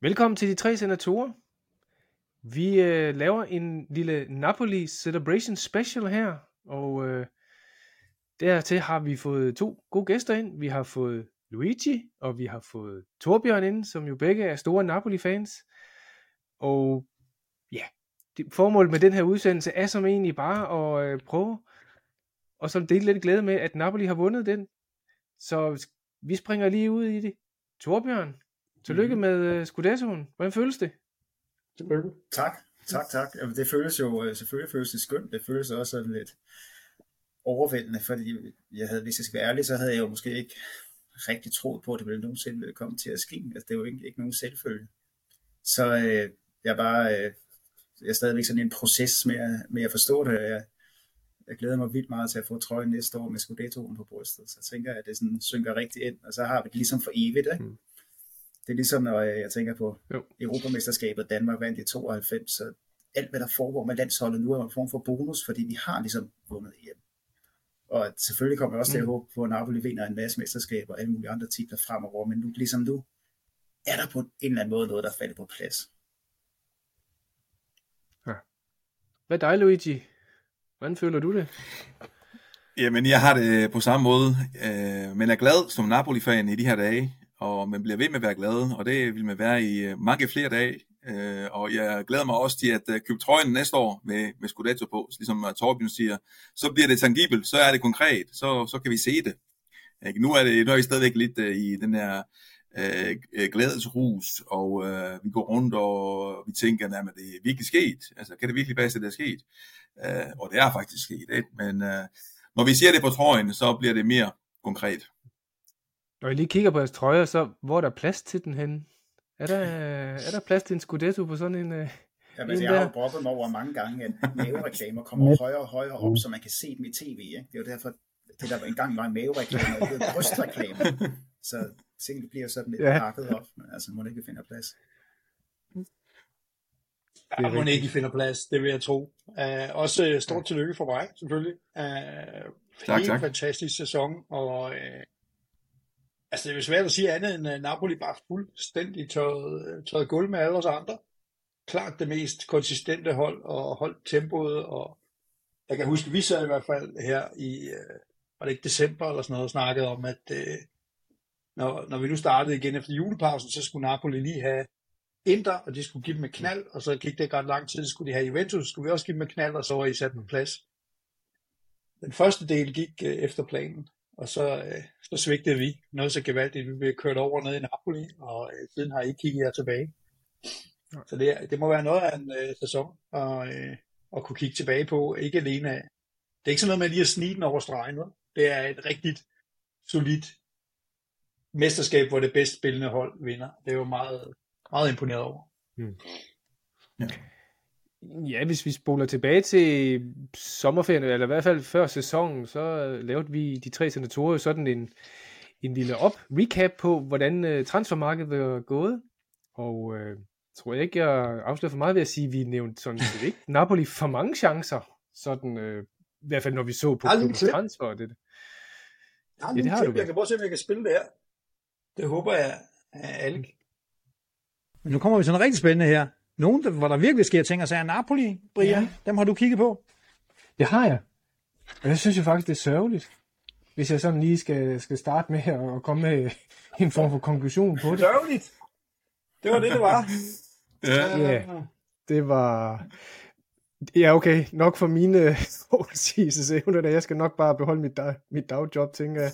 Velkommen til de tre senatorer. Vi øh, laver en lille Napoli Celebration Special her, og øh, dertil har vi fået to gode gæster ind. Vi har fået Luigi, og vi har fået Torbjørn ind, som jo begge er store Napoli-fans. Og ja, det, formålet med den her udsendelse er som egentlig bare at øh, prøve og så dele lidt glæde med, at Napoli har vundet den. Så vi springer lige ud i det. Torbjørn, tillykke mm. med uh, Scudettoen. Hvordan føles det? Tillykke. Tak, tak, tak. Jamen, det føles jo, øh, selvfølgelig føles det skønt. Det føles også sådan lidt overvældende, fordi jeg havde, hvis jeg skal være ærlig, så havde jeg jo måske ikke rigtig troet på, at det ville nogensinde komme til at ske. Altså, det er jo ikke, ikke nogen selvfølge. Så øh, jeg er bare, øh, jeg er stadigvæk sådan en proces med at, med at forstå det. Jeg, jeg glæder mig vildt meget til at få trøjen næste år med Scudettoen på brystet. Så jeg tænker, at det sådan synker rigtig ind, og så har vi det ligesom for evigt. Ikke? Mm. Det er ligesom, når jeg tænker på jo. Europamesterskabet, Danmark vandt i 92, så alt, hvad der foregår med landsholdet nu, er en form for bonus, fordi vi har ligesom vundet hjem. Og selvfølgelig kommer jeg også til at mm. håbe på, at Napoli vinder en masse mesterskaber og alle mulige andre titler fremover, men nu, ligesom nu, er der på en eller anden måde noget, der falder på plads. Ja. Hvad er dig, Luigi? Hvordan føler du det? Jamen, jeg har det på samme måde, øh, men er glad som Napoli-fan i de her dage, og man bliver ved med at være glad, og det vil man være i øh, mange flere dage. Øh, og jeg glæder mig også til at øh, købe trøjen næste år med, med Scudetto på, ligesom øh, Torbjørn siger. Så bliver det tangibelt, så er det konkret, så, så kan vi se det. Ikke? Nu, er det, nu er vi stadigvæk lidt øh, i den her øh, glædesrus, og øh, vi går rundt, og vi tænker, at det er virkelig sket. Altså, kan det virkelig passe, at det er sket? Øh, og det er faktisk sket, ikke? men øh, når vi ser det på trøjen, så bliver det mere konkret. Når I lige kigger på jeres trøjer, så hvor er der plads til den henne? Er der, er der plads til en Scudetto på sådan en... Uh, Jamen, altså, jeg har jo broppet mig over mange gange, at mavereklamer kommer højere og højere op, så man kan se dem i tv. Ikke? Det er jo derfor, det der engang var en mavereklame, og det er brystreklame. Så tingene bliver sådan lidt ja. pakket op, men altså må det ikke finde plads. Ja, må ikke finder plads, det vil jeg tro. Uh, også uh, stort tillykke for mig, selvfølgelig. Uh, tak, helt tak. fantastisk sæson, og uh, altså det er svært at sige andet end uh, Napoli bare fuldstændig tørret, øh, tørret gulv med alle os andre. Klart det mest konsistente hold, og holdt tempoet, og jeg kan huske, vi sad i hvert fald her i, uh, var det ikke december eller sådan noget, og snakkede om, at uh, når, når vi nu startede igen efter julepausen, så skulle Napoli lige have Inter, og de skulle give dem et knald, og så gik det ikke ret lang tid, så skulle de have Juventus, så skulle vi også give dem et knald, og så var I sat på plads. Den første del gik uh, efter planen, og så, uh, så svigtede vi noget så gevaldigt. Vi blev kørt over ned i Napoli, og uh, siden har I ikke kigget jer tilbage. Så det, det må være noget af en uh, sæson at, uh, at kunne kigge tilbage på, ikke alene af. Det er ikke sådan noget med lige at snige den over stregen, det er et rigtigt solidt mesterskab, hvor det bedst spillende hold vinder. Det er jo meget, meget imponeret over. Hmm. Ja. Ja, hvis vi spoler tilbage til sommerferien, eller i hvert fald før sæsonen, så lavede vi de tre senatorer sådan en, en lille op recap på, hvordan uh, transfermarkedet var gået. Og uh, tror jeg ikke, jeg afslører for meget ved at sige, at vi nævnte sådan set ikke Napoli for mange chancer. Sådan, uh, I hvert fald når vi så på transfer. Og det. Ja, det har du Jeg kan prøve at se, om jeg kan spille det her. Det håber jeg, at alle Men nu kommer vi til noget rigtig spændende her. Nogen, hvor der virkelig sker ting, og så er Napoli, Brian, ja. dem har du kigget på? Det har jeg. Og jeg synes jo faktisk, det er sørgeligt, hvis jeg sådan lige skal, skal starte med at komme med en form for konklusion på det. Sørgeligt? Det var det, det var. ja. ja, det var... Ja, okay. Nok for mine oversigelsesevner, jeg skal nok bare beholde mit, dag, mit dagjob, tænker jeg.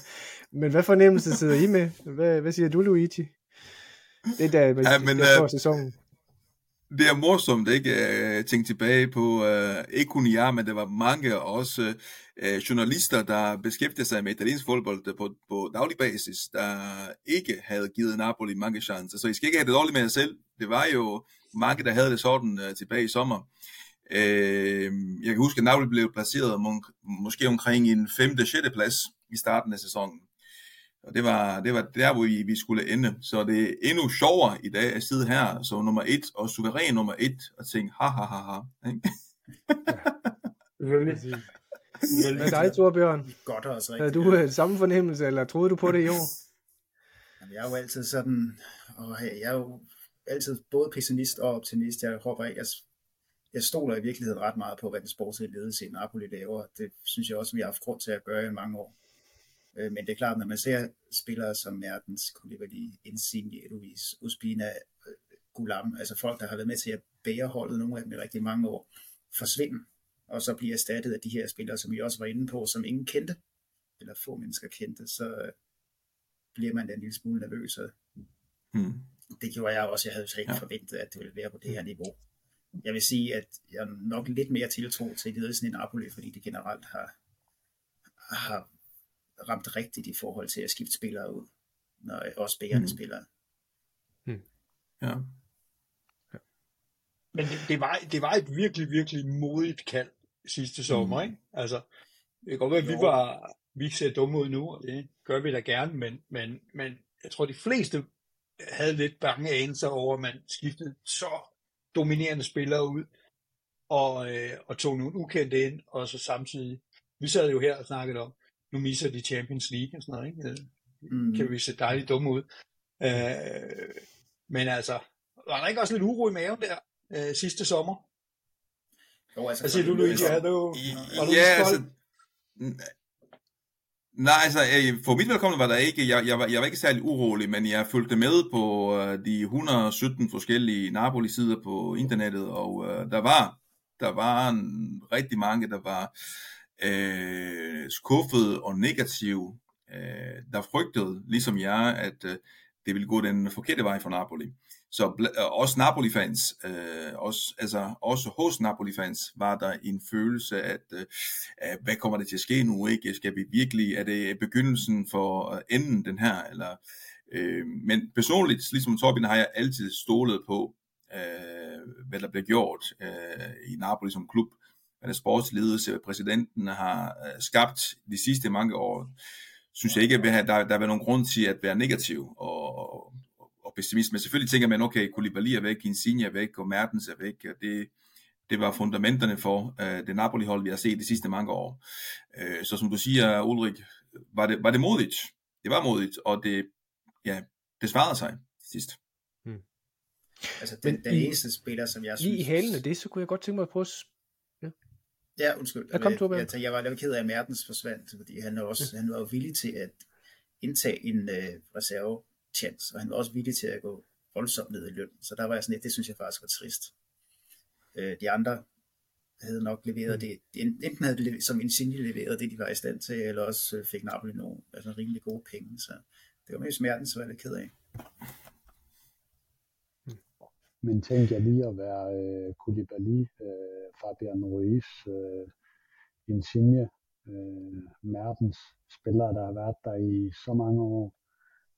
Men hvad fornemmelse sidder I med? Hvad, hvad siger du, Luigi? Det der, ja, men, der uh, sæsonen. Det er morsomt, ikke? Øh, jeg tilbage på, uh, ikke kun jeg, men der var mange også uh, journalister, der beskæftigede sig med italiensk fodbold på, på daglig basis, der ikke havde givet Napoli mange chancer. Så I skal ikke have det dårligt med jer selv. Det var jo mange, der havde det sådan uh, tilbage i sommer. Øh, jeg kan huske, at Napoli blev placeret må, måske omkring en 5. 6. plads i starten af sæsonen. Og det var, det var der, hvor vi, vi skulle ende. Så det er endnu sjovere i dag at sidde her som nummer et, og suveræn nummer et, og tænke, ha ha ha ha. Selvfølgelig. Hvad er dig, Torbjørn? Godt også rigtigt. Havde du øh, samme fornemmelse, eller troede du på det i år? Jamen, jeg er jo altid sådan, og jeg er jo altid både pessimist og optimist. Jeg håber ikke, jeg, jeg stoler i virkeligheden ret meget på, hvad den sportslige ledelse i Napoli laver. Det synes jeg også, vi har haft grund til at gøre i mange år. Øh, men det er klart, når man ser spillere som Mertens, Koulibaly, Insigne, Luis, Uspina, øh, Gulam, altså folk, der har været med til at bære holdet, nogle af dem i rigtig mange år, forsvinde, og så bliver erstattet af de her spillere, som vi også var inde på, som ingen kendte, eller få mennesker kendte, så øh, bliver man da en lille smule nervøs. hmm. Det gjorde jeg også. Jeg havde jo ikke ja. forventet, at det ville være på det her niveau. Jeg vil sige, at jeg nok lidt mere tiltro til ledelsen i Napoli, fordi det generelt har, har ramt rigtigt i forhold til at skifte spillere ud, når også bærende mm. spillere. Mm. Ja. ja. Men det, det, var, det var et virkelig, virkelig modigt kald sidste sommer, mm. ikke? Altså, det kan godt være, at vi var, vi ser dumme ud nu, og det gør vi da gerne, men, men, men jeg tror, de fleste havde lidt bange anelser over, at man skiftede så dominerende spillere ud, og, øh, og tog nogle ukendte ind, og så samtidig, vi sad jo her og snakkede om, nu misser de Champions League og sådan noget, ikke? Mm. Kan vi se dejligt dumme ud. Øh, men altså, var der ikke også lidt uro i maven der øh, sidste sommer? Jo, altså, Hvad siger du, Luigi? Er du, var du ja, altså, Nej, altså øh, for mit vedkommende var der ikke, jeg, jeg, var, jeg var ikke særlig urolig, men jeg fulgte med på uh, de 117 forskellige Napoli-sider på internettet, og uh, der var der var en, rigtig mange, der var øh, skuffet og negativ, øh, der frygtede, ligesom jeg, at øh, det ville gå den forkerte vej for Napoli. Så øh, også Napoli-fans, øh, også, altså, også hos Napoli-fans, var der en følelse, at øh, hvad kommer det til at ske nu? Ikke? Skal vi virkelig, er det begyndelsen for øh, enden den her? Eller, øh, men personligt, ligesom Torbjørn, har jeg altid stolet på, øh, hvad der bliver gjort øh, i Napoli som klub. Der sportsledelse, præsidenten har øh, skabt de sidste mange år, synes jeg ikke, at der, der er nogen grund til at være negativ. Og, pessimist, men selvfølgelig tænker man, okay, Koulibaly er væk, Insigne er væk, og Mertens er væk, og det, det var fundamenterne for uh, det Napoli-hold, vi har set de sidste mange år. Uh, så som du siger, Ulrik, var det, var det modigt. Det var modigt, og det, ja, det svarede sig sidst. Hmm. Altså den, den eneste spiller, som jeg synes... Lige i halen af det, så kunne jeg godt tænke mig at prøve at. Ja, undskyld. Jeg, kom, jeg, jeg, jeg var lidt ked af, at Mertens forsvandt, fordi han, også, han var jo villig til at indtage en uh, reserve chance, og han var også villig til at gå voldsomt ned i løn. Så der var jeg sådan lidt, det synes jeg faktisk var trist. Øh, de andre havde nok leveret det, enten havde de som Insigne leveret det, de var i stand til, eller også øh, fik Napoli nogle altså rimelig gode penge, så det var mest smerten, så var jeg lidt ked af. Men tænkte jeg lige at være øh, Koulibaly, øh, Fabian Ruiz, øh, Insigne, øh, Mertens, spillere, der har været der i så mange år,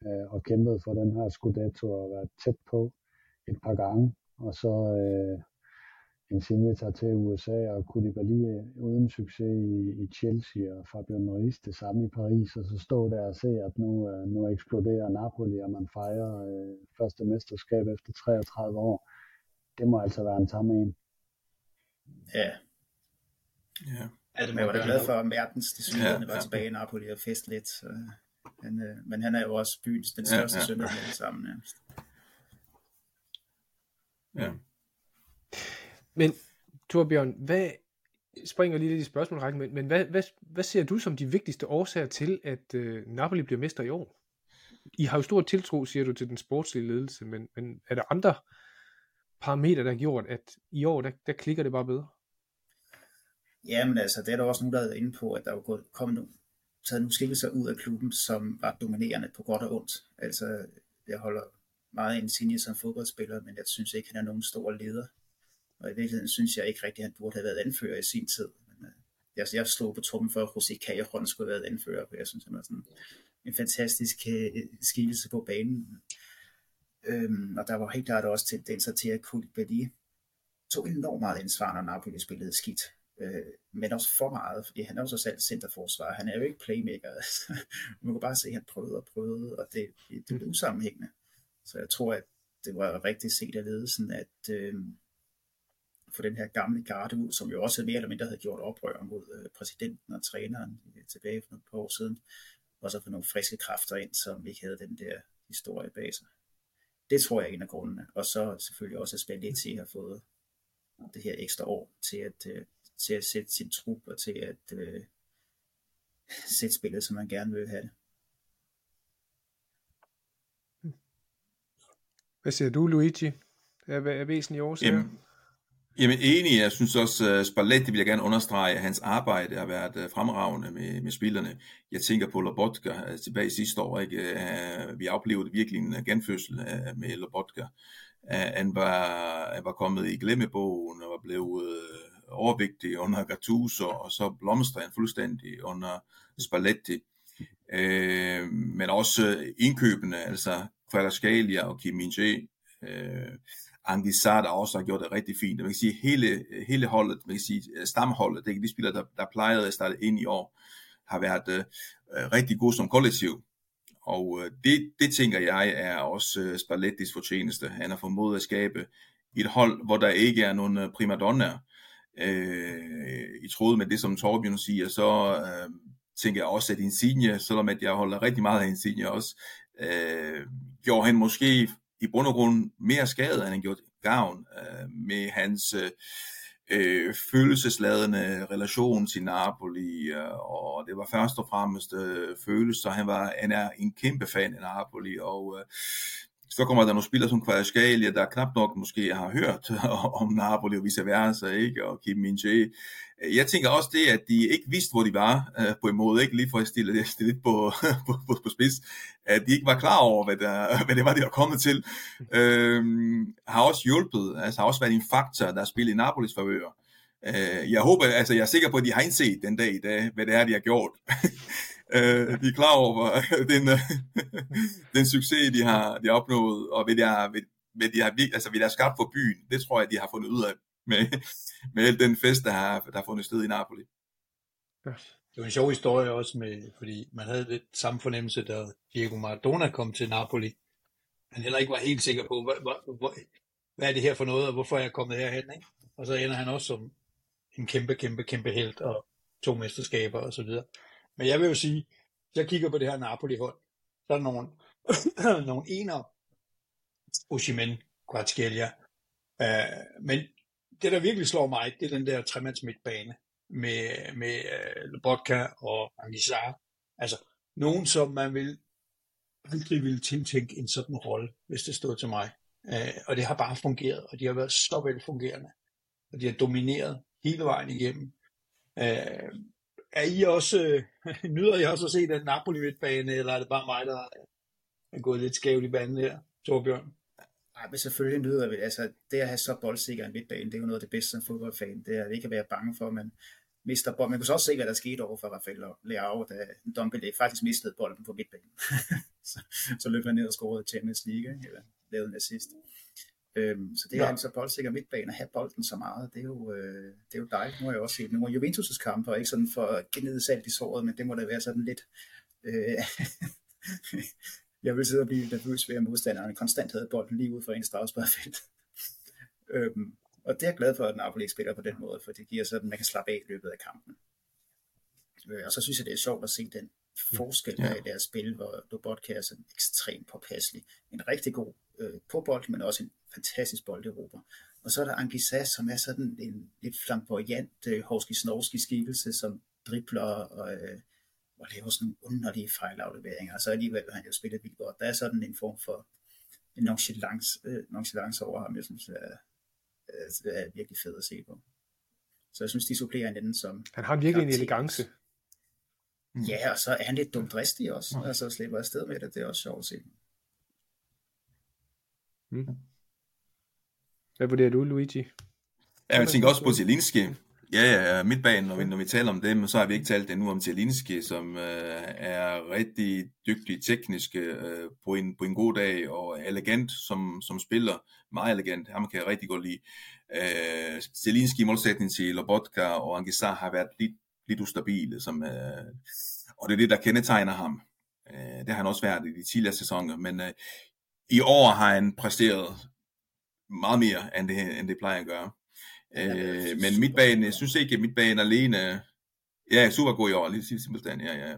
øh, og kæmpet for den her Scudetto og været tæt på et par gange. Og så øh, Insigne tager til USA og Koulibaly uden succes i, i Chelsea og Fabio Ruiz det samme i Paris. Og så stå der og se, at nu, øh, nu eksploderer Napoli, og man fejrer øh, første mesterskab efter 33 år. Det må altså være en tam en. Ja. Ja. Det jeg var da glad for, at Mertens desværre ja, ja. var tilbage i Napoli og fest lidt. Så. Han, øh, men han er jo også byens den største ja, ja. søn af alle sammen nærmest. Ja. Men Torbjørn, hvad springer lige lidt i spørgsmålrækken, men, men hvad, hvad, hvad ser du som de vigtigste årsager til, at øh, Napoli bliver mester i år? I har jo stor tiltro, siger du, til den sportslige ledelse, men, men er der andre parametre, der har gjort, at i år, der, der klikker det bare bedre? Jamen altså, det er der også nogen, der er inde på, at der er gået, kommet taget nogle skikkelser ud af klubben, som var dominerende på godt og ondt. Altså, jeg holder meget en Insigne som fodboldspiller, men jeg synes ikke, han er nogen stor leder. Og i virkeligheden synes jeg ikke rigtig, at han burde have været anfører i sin tid. Men, øh, jeg, jeg slog på trummen for, at José Callejon skulle have været anfører, for jeg synes, han var sådan en fantastisk øh, skikkelse på banen. Øhm, og der var helt klart også tendenser til, at Koulibaly tog enormt meget ansvar, når Napoli spillede skidt øh, men også for meget, fordi han er jo så selv centerforsvar, han er jo ikke playmaker, altså. man kunne bare se, at han prøvede og prøvede, og det, det, blev usammenhængende. Så jeg tror, at det var rigtig set af ledelsen, at øh, få den her gamle garde ud, som jo også mere eller mindre havde gjort oprør mod øh, præsidenten og træneren øh, tilbage for nogle par år siden, og så få nogle friske kræfter ind, som ikke havde den der historie bag sig. det tror jeg er en af grundene. Og så selvfølgelig også, at Spalletti har fået det her ekstra år til at, øh, til at sætte sin trup og til at uh, sætte spillet, som man gerne vil have det. Hvad siger du, Luigi? Er, er væsentlige årsager? Jamen, Jamen enig, jeg synes også, at Spalletti vil jeg gerne understrege, at hans arbejde har været øh, fremragende med, med spillerne. Jeg tænker på Lobotka øh, tilbage sidste år, ikke? Vi oplevede virkelig en genfødsel med Lobotka. Han var, han var kommet i glemmebogen og var blevet overvægtig under Gattuso, og så blomstrede han fuldstændig under Spalletti. men også indkøbene, altså Kvaratskhelia og Kim Min-jae. Andy Anguissa, der også har gjort det rigtig fint. Man kan sige, hele, hele holdet, man kan sige, øh, stamholdet, det er de spillere, der, der plejede at starte ind i år, har været øh, rigtig gode som kollektiv. Og øh, det, det tænker jeg er også øh, Spallettis fortjeneste. Han har formået at skabe et hold, hvor der ikke er nogen øh, primadonner. Øh, I tråd med det, som Torbjørn siger, så øh, tænker jeg også, at Insigne, selvom at jeg holder rigtig meget af Insigne også, øh, gjorde han måske i bund og grund mere skade, end han gjort gavn øh, med hans øh, øh, følelsesladende relation til Napoli, øh, og det var først og fremmest øh, følelser. Han, var, han er en kæmpe fan af Napoli, og øh, så kommer der nogle spillere som Kvaratskhelia, der knap nok måske har hørt om Napoli og vice versa, ikke? og Kim min Jeg tænker også det, at de ikke vidste, hvor de var øh, på en måde, ikke lige for at stille det lidt på, på, på, på spids, at de ikke var klar over, hvad, der, hvad det var, de var kommet til, øhm, har også hjulpet, altså har også været en faktor, der har spillet i Napolis favør. Øh, jeg håber, altså jeg er sikker på, at de har indset den dag i dag, hvad det er, de har gjort øh, de er klar over den, øh, den succes, de har, de har opnået, og hvad de har, hvad de har, altså, hvad de har skabt for byen. Det tror jeg, de har fundet ud af med, med al den fest, der har, der har fundet sted i Napoli. Det var en sjov historie også med, fordi man havde lidt samme fornemmelse, da Diego Maradona kom til Napoli. Han heller ikke var helt sikker på, hvad, hvad, hvad, hvad er det her for noget, og hvorfor er jeg kommet herhen, ikke? Og så ender han også som en kæmpe, kæmpe, kæmpe held, og to mesterskaber og så videre. Men jeg vil jo sige, hvis jeg kigger på det her Napoli-hold, så er der nogle, nogle enere, Oshimen, Kvartskelia. Uh, øh, men det, der virkelig slår mig, det er den der tremands midtbane med, med uh, Lobotka og Angisar. Altså, nogen, som man vil aldrig ville tiltænke en sådan rolle, hvis det stod til mig. Uh, og det har bare fungeret, og de har været så velfungerende. Og de har domineret hele vejen igennem. Uh, er I også, øh, nyder I også at se den Napoli midtbane, eller er det bare mig, der er gået lidt skævt i banen her, Torbjørn? Nej, men selvfølgelig nyder vi Altså, det at have så boldsikker en midtbane, det er jo noget af det bedste som fodboldfan. Det er ikke at være bange for, at man mister bolden. Man kunne så også se, hvad der skete over for Rafael og Leao, da Dombele faktisk mistede bolden på midtbanen. så, så løb han ned og scorede Champions League, eller lavede en assist. Øhm, så det er ja. så boldsikker midtbane at have bolden så meget, det er jo, øh, det er jo dejligt. Nu har jeg også set nogle af Juventus' kampe, og ikke sådan for genede salt i såret, men det må da være sådan lidt... Øh, jeg vil sidde og blive nervøs ved, at modstanderne konstant havde bolden lige ud for en straffesparkfelt. øhm, og det er jeg glad for, at Napoli ikke spiller på den måde, for det giver sådan, at man kan slappe af i løbet af kampen. Øh, og så synes jeg, det er sjovt at se den forskel ja. i deres spil, hvor Lobotka er sådan ekstremt påpasselig. En rigtig god øh, på bold, men også en fantastisk bolderober. Og så er der Angisa, som er sådan en lidt flamboyant øh, Horski-Snorski skikkelse, som dribler og, øh, og laver sådan nogle underlige fejlafleveringer. Og så alligevel har han jo spillet vildt godt. Der er sådan en form for en nonchalance, øh, nonchalance over ham, jeg synes er, er, er virkelig fed at se på. Så jeg synes, de supplerer hinanden som... Han har virkelig en elegance. Ja, og så er han lidt dumdristig også, og så slipper afsted med det. Det er også sjovt at se. Mm. Hvad vurderer du, Luigi? Ja, jeg tænker også på Zielinski. Ja, ja, midtbanen, når vi, når vi taler om dem, så har vi ikke talt endnu om Zielinski, som øh, er rigtig dygtig teknisk øh, på, en, på en god dag, og elegant som, som spiller. Meget elegant, ham kan jeg rigtig godt lide. Øh, Zielinski i modsætning til Lobotka og Angisar har været lidt, lidt ustabile, som, øh, og det er det, der kendetegner ham. Øh, det har han også været i de tidligere sæsoner, men øh, i år har han præsteret meget mere, end det, end det plejer at gøre. Øh, men midtbanen, jeg synes ikke, at midtbanen alene, ja, super god i år, lige simpelthen, ja, ja.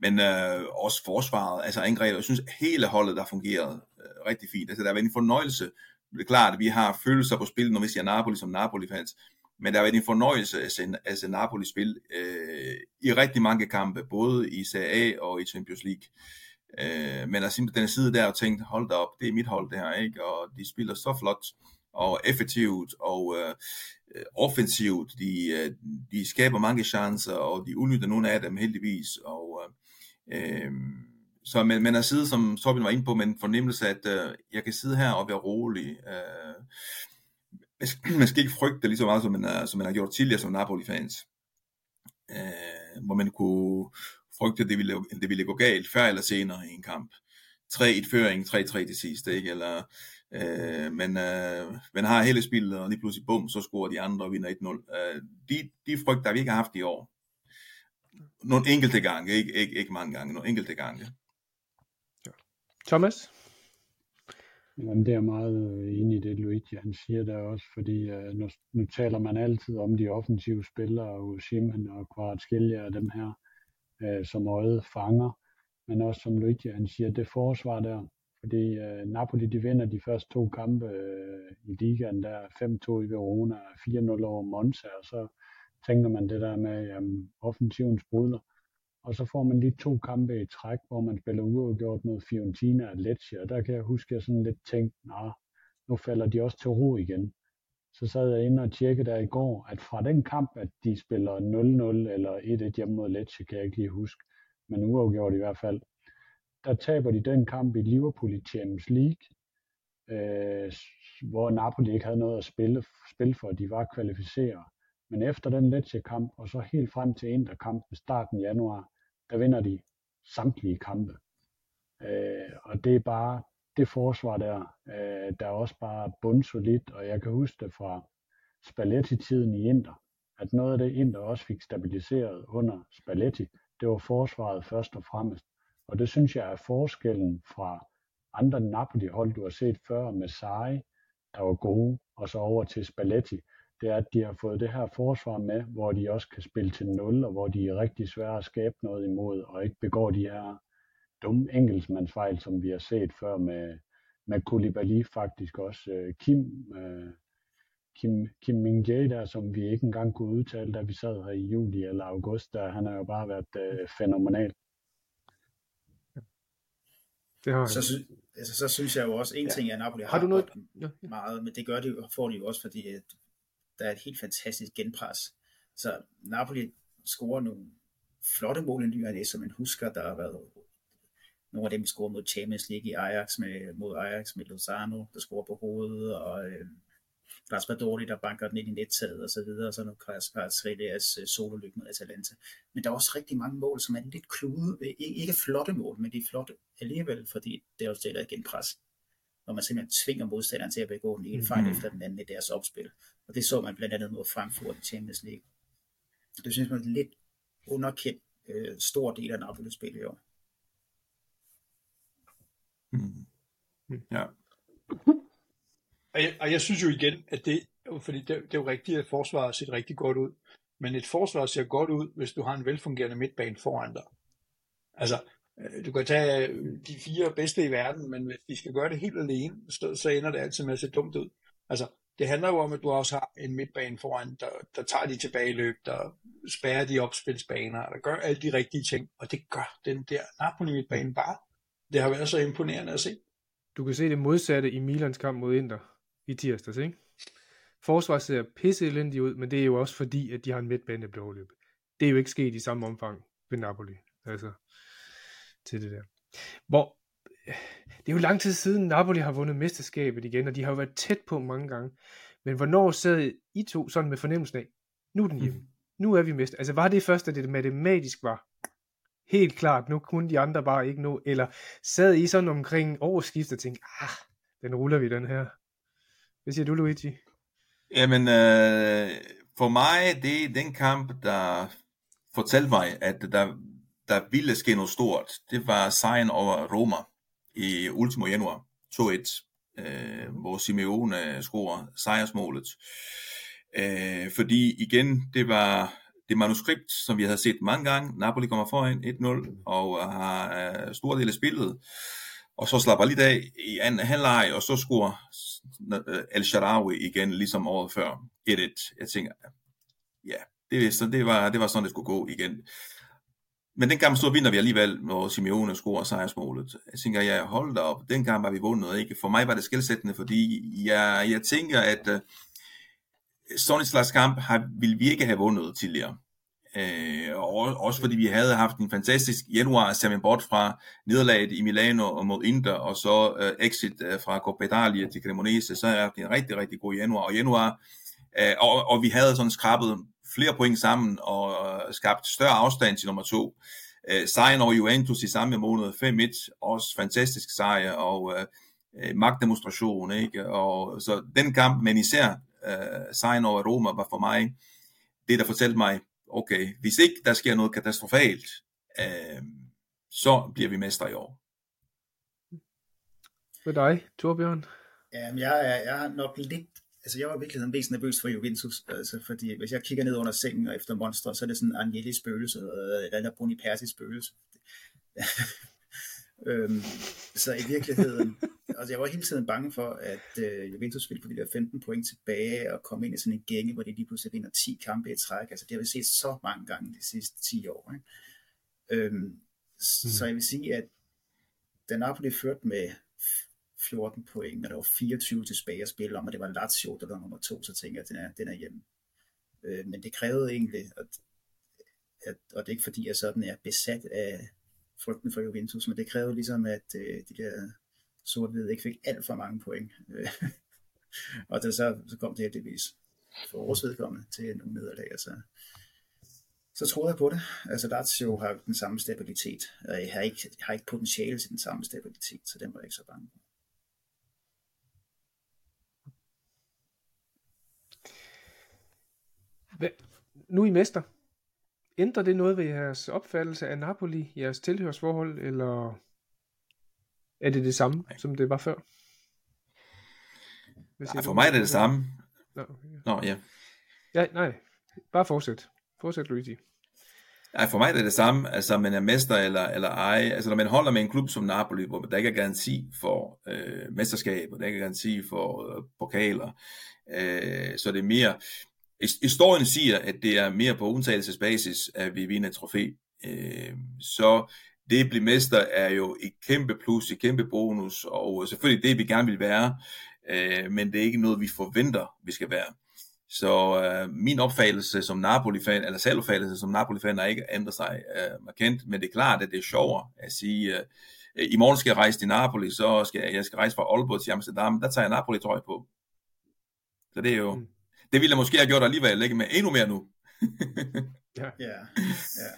men øh, også forsvaret, altså angrebet. Jeg synes, hele holdet, der fungeret øh, rigtig fint. Altså, der har været en fornøjelse. Det er klart, at vi har følelser på spil, når vi siger Napoli som Napoli-fans. Men der har været en fornøjelse at se, at se Napoli spil øh, i rigtig mange kampe, både i Serie A og i Champions League. Øh, men at simpelthen sidde der og tænkt, hold da op, det er mit hold det her, ikke? Og de spiller så flot og effektivt og øh, øh offensivt. De, øh, de skaber mange chancer, og de udnytter nogle af dem heldigvis. Og, øh, øh så men, man at siddet, som Torben var inde på, med en fornemmelse, at øh, jeg kan sidde her og være rolig. Øh, man skal ikke frygte lige så meget, som man, er, som man har gjort tidligere som Napoli-fans. Øh, hvor man kunne frygte, at det ville, det ville gå galt før eller senere i en kamp. 3-1 føring, 3-3 til sidst, ikke? Eller, øh, men øh, man har hele spillet, og lige pludselig bum, så scorer de andre og vinder 1-0. Øh, de, de frygter vi ikke har haft i år. Nogle enkelte gange, ikke, ikke, ikke mange gange, nogle enkelte gange. Thomas? Jamen, det er meget øh, enig i det, Luigi han siger der også, fordi uh, nu, nu taler man altid om de offensive spillere, og Simon og Kvaratskilja og dem her, øh, som øjet fanger, men også som Luigi han siger, det forsvar der, fordi øh, Napoli de vinder de første to kampe øh, i ligaen der, 5-2 i Verona, 4-0 over Monza, og så tænker man det der med um, offensiven sprudler. Og så får man lige to kampe i træk, hvor man spiller uafgjort mod Fiorentina og Lecce, og der kan jeg huske, at jeg sådan lidt tænkte, nah, nu falder de også til ro igen. Så sad jeg inde og tjekkede der i går, at fra den kamp, at de spiller 0-0 eller 1-1 hjemme mod Lecce, kan jeg ikke lige huske, men uafgjort i hvert fald, der taber de den kamp i Liverpool i Champions League, øh, hvor Napoli ikke havde noget at spille, spille for, de var kvalificeret. Men efter den Lecce-kamp, og så helt frem til Inter-kampen starten januar, der vinder de samtlige kampe. Øh, og det er bare det forsvar der, øh, der er også bare bundsolidt, og jeg kan huske det fra Spalletti-tiden i Inter, at noget af det Inter også fik stabiliseret under Spalletti, det var forsvaret først og fremmest. Og det synes jeg er forskellen fra andre Napoli-hold, du har set før med Sarri, der var gode, og så over til Spalletti, det er, at de har fået det her forsvar med, hvor de også kan spille til 0, og hvor de er rigtig svære at skabe noget imod, og ikke begår de her dumme enkeltmandsfejl, som vi har set før med, med Koulibaly faktisk også. Øh, Kim, øh, Kim, Kim Min Jae der, som vi ikke engang kunne udtale, da vi sad her i juli eller august, der han har jo bare været øh, fænomenal. Det har så, sy- altså, så synes jeg jo også, en ja. ting er, at Napoli har, har du noget? meget, men det gør de, får de jo også, fordi at der er et helt fantastisk genpres. Så Napoli scorer nogle flotte mål i ny som man husker, der har været nogle af dem scorer mod Champions League i Ajax med, mod Ajax med Lozano, der scorer på hovedet, og øh, dårligt, der banker den ind i nettaget og så videre, og så nu Kvaratskhelia øh, sololyk med Atalanta. Men der er også rigtig mange mål, som er lidt klude, ikke flotte mål, men de er flotte alligevel, fordi det er jo stadig et genpres hvor man simpelthen tvinger modstanderen til at begå den ene fejl mm. efter den anden i deres opspil. Og det så man blandt andet mod Frankfurt i Champions League. Det synes man er lidt underkendt øh, stor del af Napolis spil i år. Mm. Ja. Og jeg, og jeg synes jo igen, at det, fordi det, det er jo rigtigt, at forsvaret ser rigtig godt ud. Men et forsvar ser godt ud, hvis du har en velfungerende midtbane foran dig. Altså, Øh, du kan tage øh, de fire bedste i verden, men hvis de skal gøre det helt alene, så ender det altid med at se dumt ud. Altså, det handler jo om, at du også har en midtbane foran, der, der tager de tilbageløb, der spærrer de opspilsbaner, der gør alle de rigtige ting, og det gør den der Napoli midtbane bare. Det har været så imponerende at se. Du kan se det modsatte i Milans kamp mod Inter i tirsdags, ikke? Forsvaret ser pisse elendigt ud, men det er jo også fordi, at de har en midtbane, der bliver overløbet. Det er jo ikke sket i samme omfang ved Napoli. Altså, til det der. Hvor, det er jo lang tid siden Napoli har vundet mesterskabet igen, og de har jo været tæt på mange gange. Men hvornår sad I to sådan med fornemmelsen af, nu er den hjemme, mm. nu er vi mester. Altså var det først, at det matematisk var helt klart, nu kunne de andre bare ikke nå, eller sad I sådan omkring årsskiftet og tænkte, ah, den ruller vi den her. Hvad siger du, Luigi? Jamen, øh, for mig, det er den kamp, der fortalte mig, at der der ville ske noget stort, det var sejren over Roma i ultimo januar 2-1, øh, hvor Simeone scorer sejrsmålet. Øh, fordi igen, det var det manuskript, som vi havde set mange gange. Napoli kommer foran 1-0 og har øh, stor del af spillet. Og så slapper lidt af i anden halvleg, og så scorer øh, El Sharawi igen, ligesom året før. 1-1. Jeg tænker, ja, det, så det, var, det var sådan, det skulle gå igen. Men den kamp så vinder vi alligevel, når Simeone scorer sejrsmålet. Jeg tænker, ja, holdt op, den kamp var vi vundet, ikke? For mig var det skældsættende, fordi jeg, jeg tænker, at øh, sådan sådan slags kamp har, ville vi ikke have vundet tidligere. Øh, og også fordi vi havde haft en fantastisk januar, ser man bort fra nederlaget i Milano og mod Inter, og så øh, exit øh, fra Coppa Italia til Cremonese, så er det en rigtig, rigtig god januar. Og januar, øh, og, og vi havde sådan skrabet flere point sammen og øh, skabt større afstand til nummer to. Øh, sejren over Juventus i samme måned 5-1, også fantastisk sejr og øh, øh, magtdemonstration. Ikke? Og, så den kamp, men især uh, sejren over Roma, var for mig det, der fortalte mig, okay, hvis ikke der sker noget katastrofalt, uh, så bliver vi mestre i år. Med dig, Torbjørn? Jamen, jeg, er, jeg er nok lidt altså jeg var virkelig mest nervøs for Juventus, altså fordi hvis jeg kigger ned under sengen og efter Monster, så er det sådan Agnelli spøgelse, eller der Boniperti spøgelse. Øhm, så i virkeligheden, altså jeg var hele tiden bange for, at øh, Juventus ville få de der 15 point tilbage og komme ind i sådan en gænge, hvor de lige pludselig vinder 10 kampe i træk. Altså det har vi set så mange gange de sidste 10 år. Ikke? Øhm, mm. Så jeg vil sige, at da Napoli ført med 14 point, og der var 24 tilbage at spille om, og det var Lazio, der var nummer to, så tænkte jeg, at den er, den er hjemme. Øh, men det krævede egentlig, at, at, og det er ikke fordi, jeg sådan er besat af frygten for Juventus, men det krævede ligesom, at øh, de der sort-hvide ikke fik alt for mange point. og det så, så kom det heldigvis for vores vedkommende til nogle nederlag. Så, så troede jeg på det. Altså Lazio har den samme stabilitet, og jeg har ikke, jeg har ikke potentiale til den samme stabilitet, så den var jeg ikke så bange for. nu er I mester. Ændrer det noget ved jeres opfattelse af Napoli, jeres tilhørsforhold, eller er det det samme, Nej. som det var før? ja, for mig er det det samme. Nå, okay. Nå ja. Ja, nej. Bare fortsæt. Fortsæt, Luigi. Nej, for mig er det det samme, altså man er mester eller, eller ej. Altså når man holder med en klub som Napoli, hvor der ikke er garanti for øh, mesterskab, og der ikke er garanti for øh, pokaler, øh, så det er mere, Historien siger, at det er mere på undtagelsesbasis, at vi vinder et trofæ. Øh, så det at blive mester er jo et kæmpe plus, et kæmpe bonus, og selvfølgelig det, vi gerne vil være, øh, men det er ikke noget, vi forventer, vi skal være. Så øh, min opfattelse som Napoli-fan, eller selvopfattelse som Napoli-fan, har ikke ændret sig øh, markant, men det er klart, at det er sjovere at sige, øh, i morgen skal jeg rejse til Napoli, så skal jeg, jeg skal rejse fra Aalborg til Amsterdam, der tager jeg Napoli-trøje på. Så det er jo, mm det ville jeg måske have gjort alligevel, ikke? Men endnu mere nu. ja. ja. ja.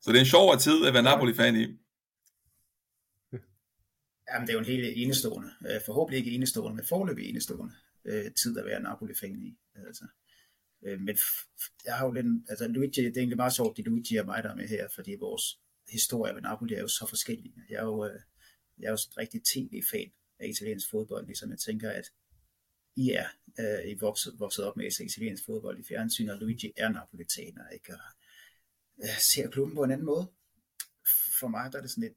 Så det er en sjovere tid at være Napoli-fan i. Jamen, det er jo en helt enestående, øh, forhåbentlig ikke enestående, men forløbig enestående øh, tid at være Napoli-fan i. Altså. Øh, men jeg har jo lidt, altså Luigi, det er egentlig meget sjovt, det Luigi og mig, der er med her, fordi vores historie med Napoli er jo så forskellige. Jeg er jo, jeg er jo sådan en rigtig tv-fan af italiensk fodbold, ligesom jeg tænker, at i er øh, I vokset, vokset op med at se italiensk fodbold i fjernsyn, og Luigi er napolitaner, ikke? Og øh, ser klubben på en anden måde. For mig der er det sådan et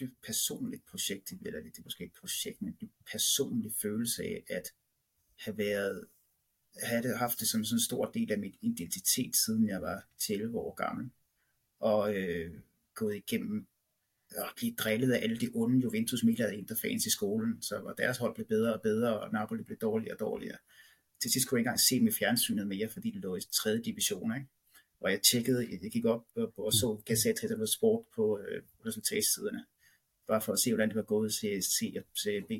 dybt personligt projekt, eller det er måske et projekt, men en dybt personlig følelse af at have været have det, haft det som sådan en stor del af min identitet, siden jeg var 11 år gammel, og øh, gået igennem og blive drillet af alle de onde Juventus Milan Inter-fans i skolen, så og deres hold blev bedre og bedre, og Napoli blev dårligere og dårligere. Til sidst kunne jeg ikke engang se dem i fjernsynet mere, fordi det lå i tredje division, ikke? Og jeg tjekkede, jeg gik op og så Gazette eller Sport på øh, resultatsiderne, bare for at se, hvordan det var gået til C og CB.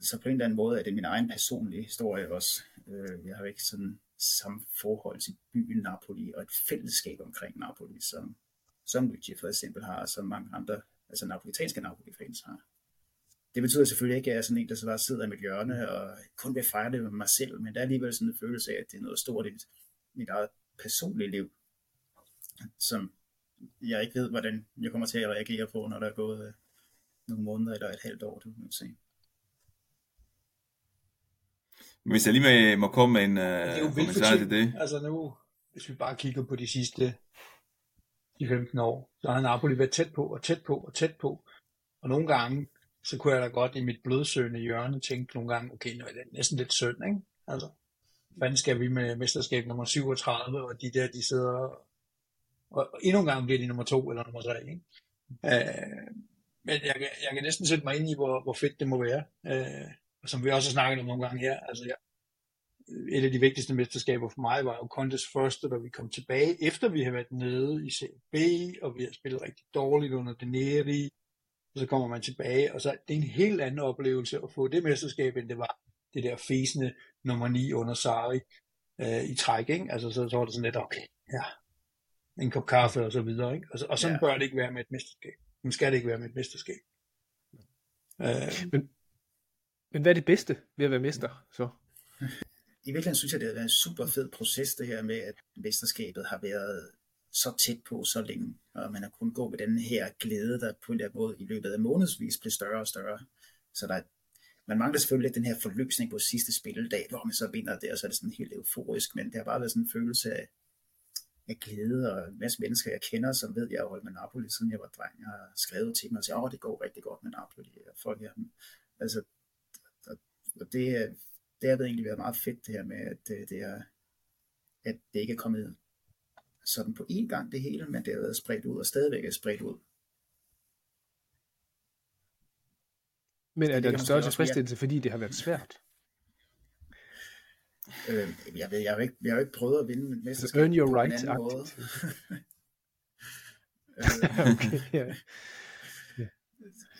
Så på en eller anden måde er det min egen personlige historie også. Øh, jeg har ikke sådan samme forhold til byen Napoli og et fællesskab omkring Napoli, som, som Luigi for eksempel har, og som mange andre, altså napolitanske Napoli-fans har. Det betyder selvfølgelig ikke, at jeg er sådan en, der så bare sidder i mit hjørne og kun vil fejre det med mig selv, men der er alligevel sådan en følelse af, at det er noget stort i mit, mit eget personlige liv, som jeg ikke ved, hvordan jeg kommer til at reagere på, når der er gået øh, nogle måneder eller et halvt år, du kan se. Hvis jeg lige må komme med en uh, kommentar til det. Altså nu, hvis vi bare kigger på de sidste de 15 år, så har Napoli været tæt på og tæt på og tæt på. Og nogle gange, så kunne jeg da godt i mit blødsøgende hjørne tænke nogle gange, okay, nu er det næsten lidt synd, ikke? Altså, hvordan skal vi med mesterskab nummer 37, og de der, de sidder, og endnu en gang bliver de nummer to eller nummer tre, ikke? Øh, men jeg, jeg kan næsten sætte mig ind i, hvor, hvor fedt det må være. Øh, og som vi også har snakket om nogle gange her, altså jeg, et af de vigtigste mesterskaber for mig var jo Contes første, da vi kom tilbage, efter vi havde været nede i CB, og vi har spillet rigtig dårligt under Deneri, og så kommer man tilbage, og så det er en helt anden oplevelse at få det mesterskab, end det var det der fæsende nummer 9 under Sari øh, i træk, ikke? Altså så, så var det sådan lidt, okay, ja, en kop kaffe og så videre, ikke? Og, og sådan ja. bør det ikke være med et mesterskab. Nu skal det ikke være med et mesterskab. Øh, men, men hvad er det bedste ved at være mester, så? I virkeligheden synes jeg, det har været en super fed proces, det her med, at mesterskabet har været så tæt på så længe, og man har kunnet gå med den her glæde, der på en eller anden måde i løbet af månedsvis blev større og større. Så der, man mangler selvfølgelig lidt den her forløsning på sidste spilledag, hvor man så vinder det, og så er det sådan helt euforisk, men det har bare været sådan en følelse af, af glæde, og en masse mennesker, jeg kender, som ved, at jeg har holdt med Napoli, siden jeg var dreng, jeg har skrevet til mig og siger, åh, det går rigtig godt med Napoli, og folk her, altså, og det, det har egentlig været meget fedt det her med, at det, det er, at det ikke er kommet sådan på én gang det hele, men det har været spredt ud og stadigvæk er spredt ud. Men er det en større tilfredsstillelse, fordi det har været svært? Øh, jeg, ved, jeg, har ikke, jeg har ikke prøvet at vinde et mesterskab Earn your right på måde. øh, okay, ja.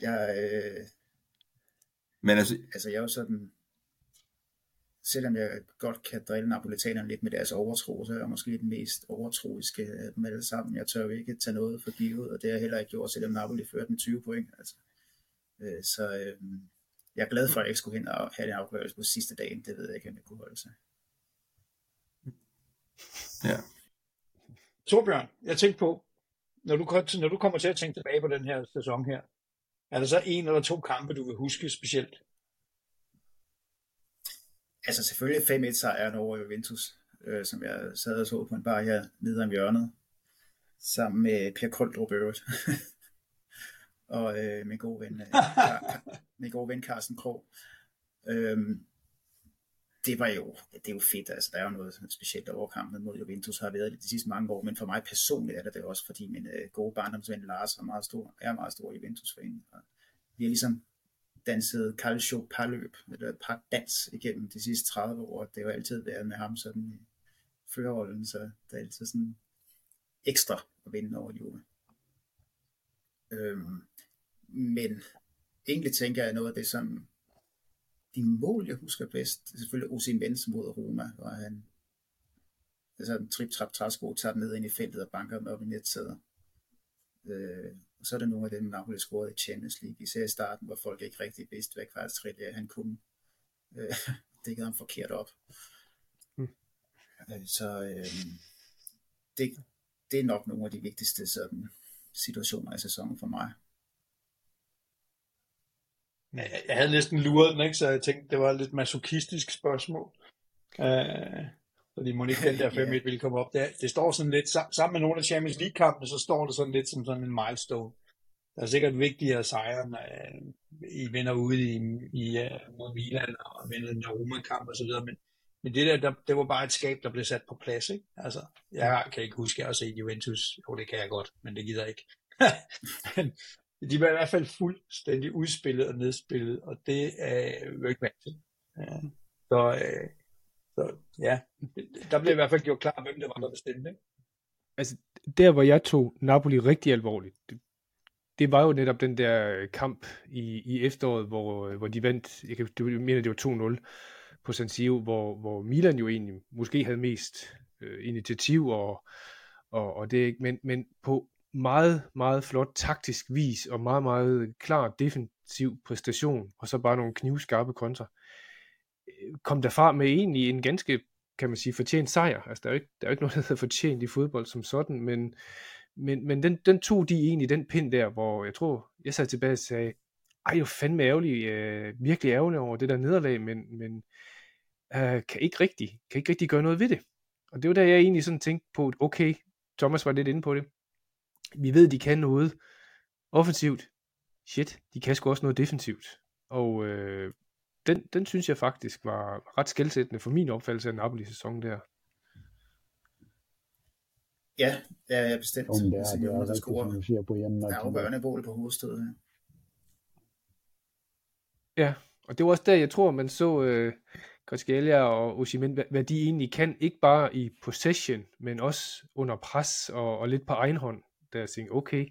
Jeg, øh, Men altså, altså jeg er jo sådan, selvom jeg godt kan drille napolitanerne lidt med deres overtro, så er jeg måske den mest overtroiske af dem alle sammen. Jeg tør jo ikke tage noget for givet, og det har jeg heller ikke gjort, selvom Napoli førte med 20 point. Altså. Øh, så øh, jeg er glad for, at jeg ikke skulle hen og have det afgørelse på sidste dagen. Det ved jeg ikke, om jeg kunne holde sig. Ja. Torbjørn, jeg tænkte på, når du, når du kommer til at tænke tilbage på den her sæson her, er der så en eller to kampe, du vil huske specielt? Altså selvfølgelig 5-1 sejren over Juventus, øh, som jeg sad og så på en bar her nede om hjørnet, sammen med Per Koldrup øvrigt. og øh, min gode ven, øh, min gode ven Carsten Krog. Øhm, det var jo, det er jo fedt, altså der er jo noget specielt over kampen mod Juventus har været de sidste mange år, men for mig personligt er det det også, fordi min øh, gode barndomsven Lars er meget stor, er meget stor Juventus-fan, og vi har ligesom danset calcio parløb, eller par dans igennem de sidste 30 år. Det har altid været med ham sådan i førerrollen, så det er altid sådan ekstra at vinde over Juve. Øhm, men egentlig tænker jeg noget af det, som de mål, jeg husker bedst, det er selvfølgelig Osim Benz mod Roma, hvor han altså en trip trap træsko tager ned ind i feltet og banker dem op i netsæder. Øh, og så er der nogle af dem, Napoli scorede i Champions League, især i starten, hvor folk ikke rigtig vidste, hvad kvartstræt han kunne. Øh, det ham forkert op. Mm. Øh, så øh, det, det er nok nogle af de vigtigste sådan, situationer i sæsonen for mig. Jeg havde næsten luret den, ikke? så jeg tænkte, det var et lidt masochistisk spørgsmål. Øh, fordi må ikke den der 5-1 ja. ville komme op. Det, det står sådan lidt, sammen med nogle af Champions League-kampene, så står det sådan lidt som sådan en milestone. Der er sikkert vigtigere sejre, når uh, I vinder ude i, i uh, mod Milan og vinder en Roma-kamp og så videre, men, men det der, der, det var bare et skab, der blev sat på plads, ikke? Altså, jeg kan ikke huske, at jeg har set Juventus. Jo, det kan jeg godt, men det gider jeg ikke. men, de var i hvert fald fuldstændig udspillet og nedspillet, og det er jo ikke vant til. Ja. Så, øh, så ja, der blev i hvert fald gjort klar, hvem det var, der bestemte. Ikke? Altså, der hvor jeg tog Napoli rigtig alvorligt, det, det var jo netop den der øh, kamp i, i efteråret, hvor, øh, hvor de vandt, jeg, kan, jeg mener det var 2-0 på San Siro, hvor, hvor Milan jo egentlig måske havde mest øh, initiativ, og, og, og det, men, men på meget, meget flot taktisk vis, og meget, meget klar defensiv præstation, og så bare nogle knivskarpe kontra. Øh, kom derfra med egentlig en ganske, kan man sige, fortjent sejr. Altså, der er jo ikke, der er jo ikke noget, der hedder fortjent i fodbold som sådan, men, men, men den, den tog de egentlig den pind der, hvor jeg tror, jeg sad tilbage og sagde, ej, jo fandme ærgerlig, øh, virkelig ærgerlig over det der nederlag, men, men øh, kan, ikke rigtig, kan ikke rigtig gøre noget ved det. Og det var der, jeg egentlig sådan tænkte på, okay, Thomas var lidt inde på det. Vi ved, de kan noget offensivt. Shit, de kan sgu også noget defensivt. Og øh, den, den synes jeg faktisk var ret skældsættende for min opfattelse af Napoli-sæsonen der. Ja, ja, ja bestemt. Det er, det er, det er rigtigt, som du siger, Brian. Der er afgørende mål på hovedstødet. Ja. ja, og det var også der, jeg tror, man så øh, Koskelia og Oshimen, hvad, hvad de egentlig kan, ikke bare i possession, men også under pres og, og lidt på egen hånd, der jeg tænkte, okay,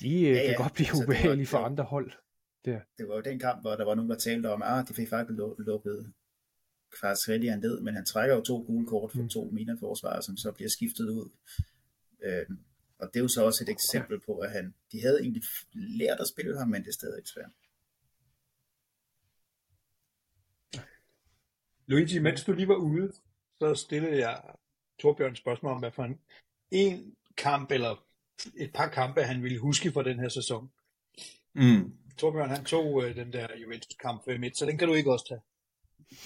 de øh, ja, ja. kan godt blive altså, ubehagelige for andre hold. Der. Det var jo den kamp, hvor der var nogen, der talte om, at ah, de fik faktisk lukket Kvaratskhelia ned, men han trækker jo to gule kort for mm. to mina-forsvarer, som så bliver skiftet ud. Øhm, og det er jo så også et eksempel på, at han, de havde egentlig lært at spille ham, men det er stadig svært. Luigi, mens du lige var ude, så stillede jeg Torbjørn spørgsmål om, hvad for en, en kamp eller et par kampe, han ville huske for den her sæson. Mm. Torbjørn, han tog øh, den der Juventus-kamp 5 så den kan du ikke også tage.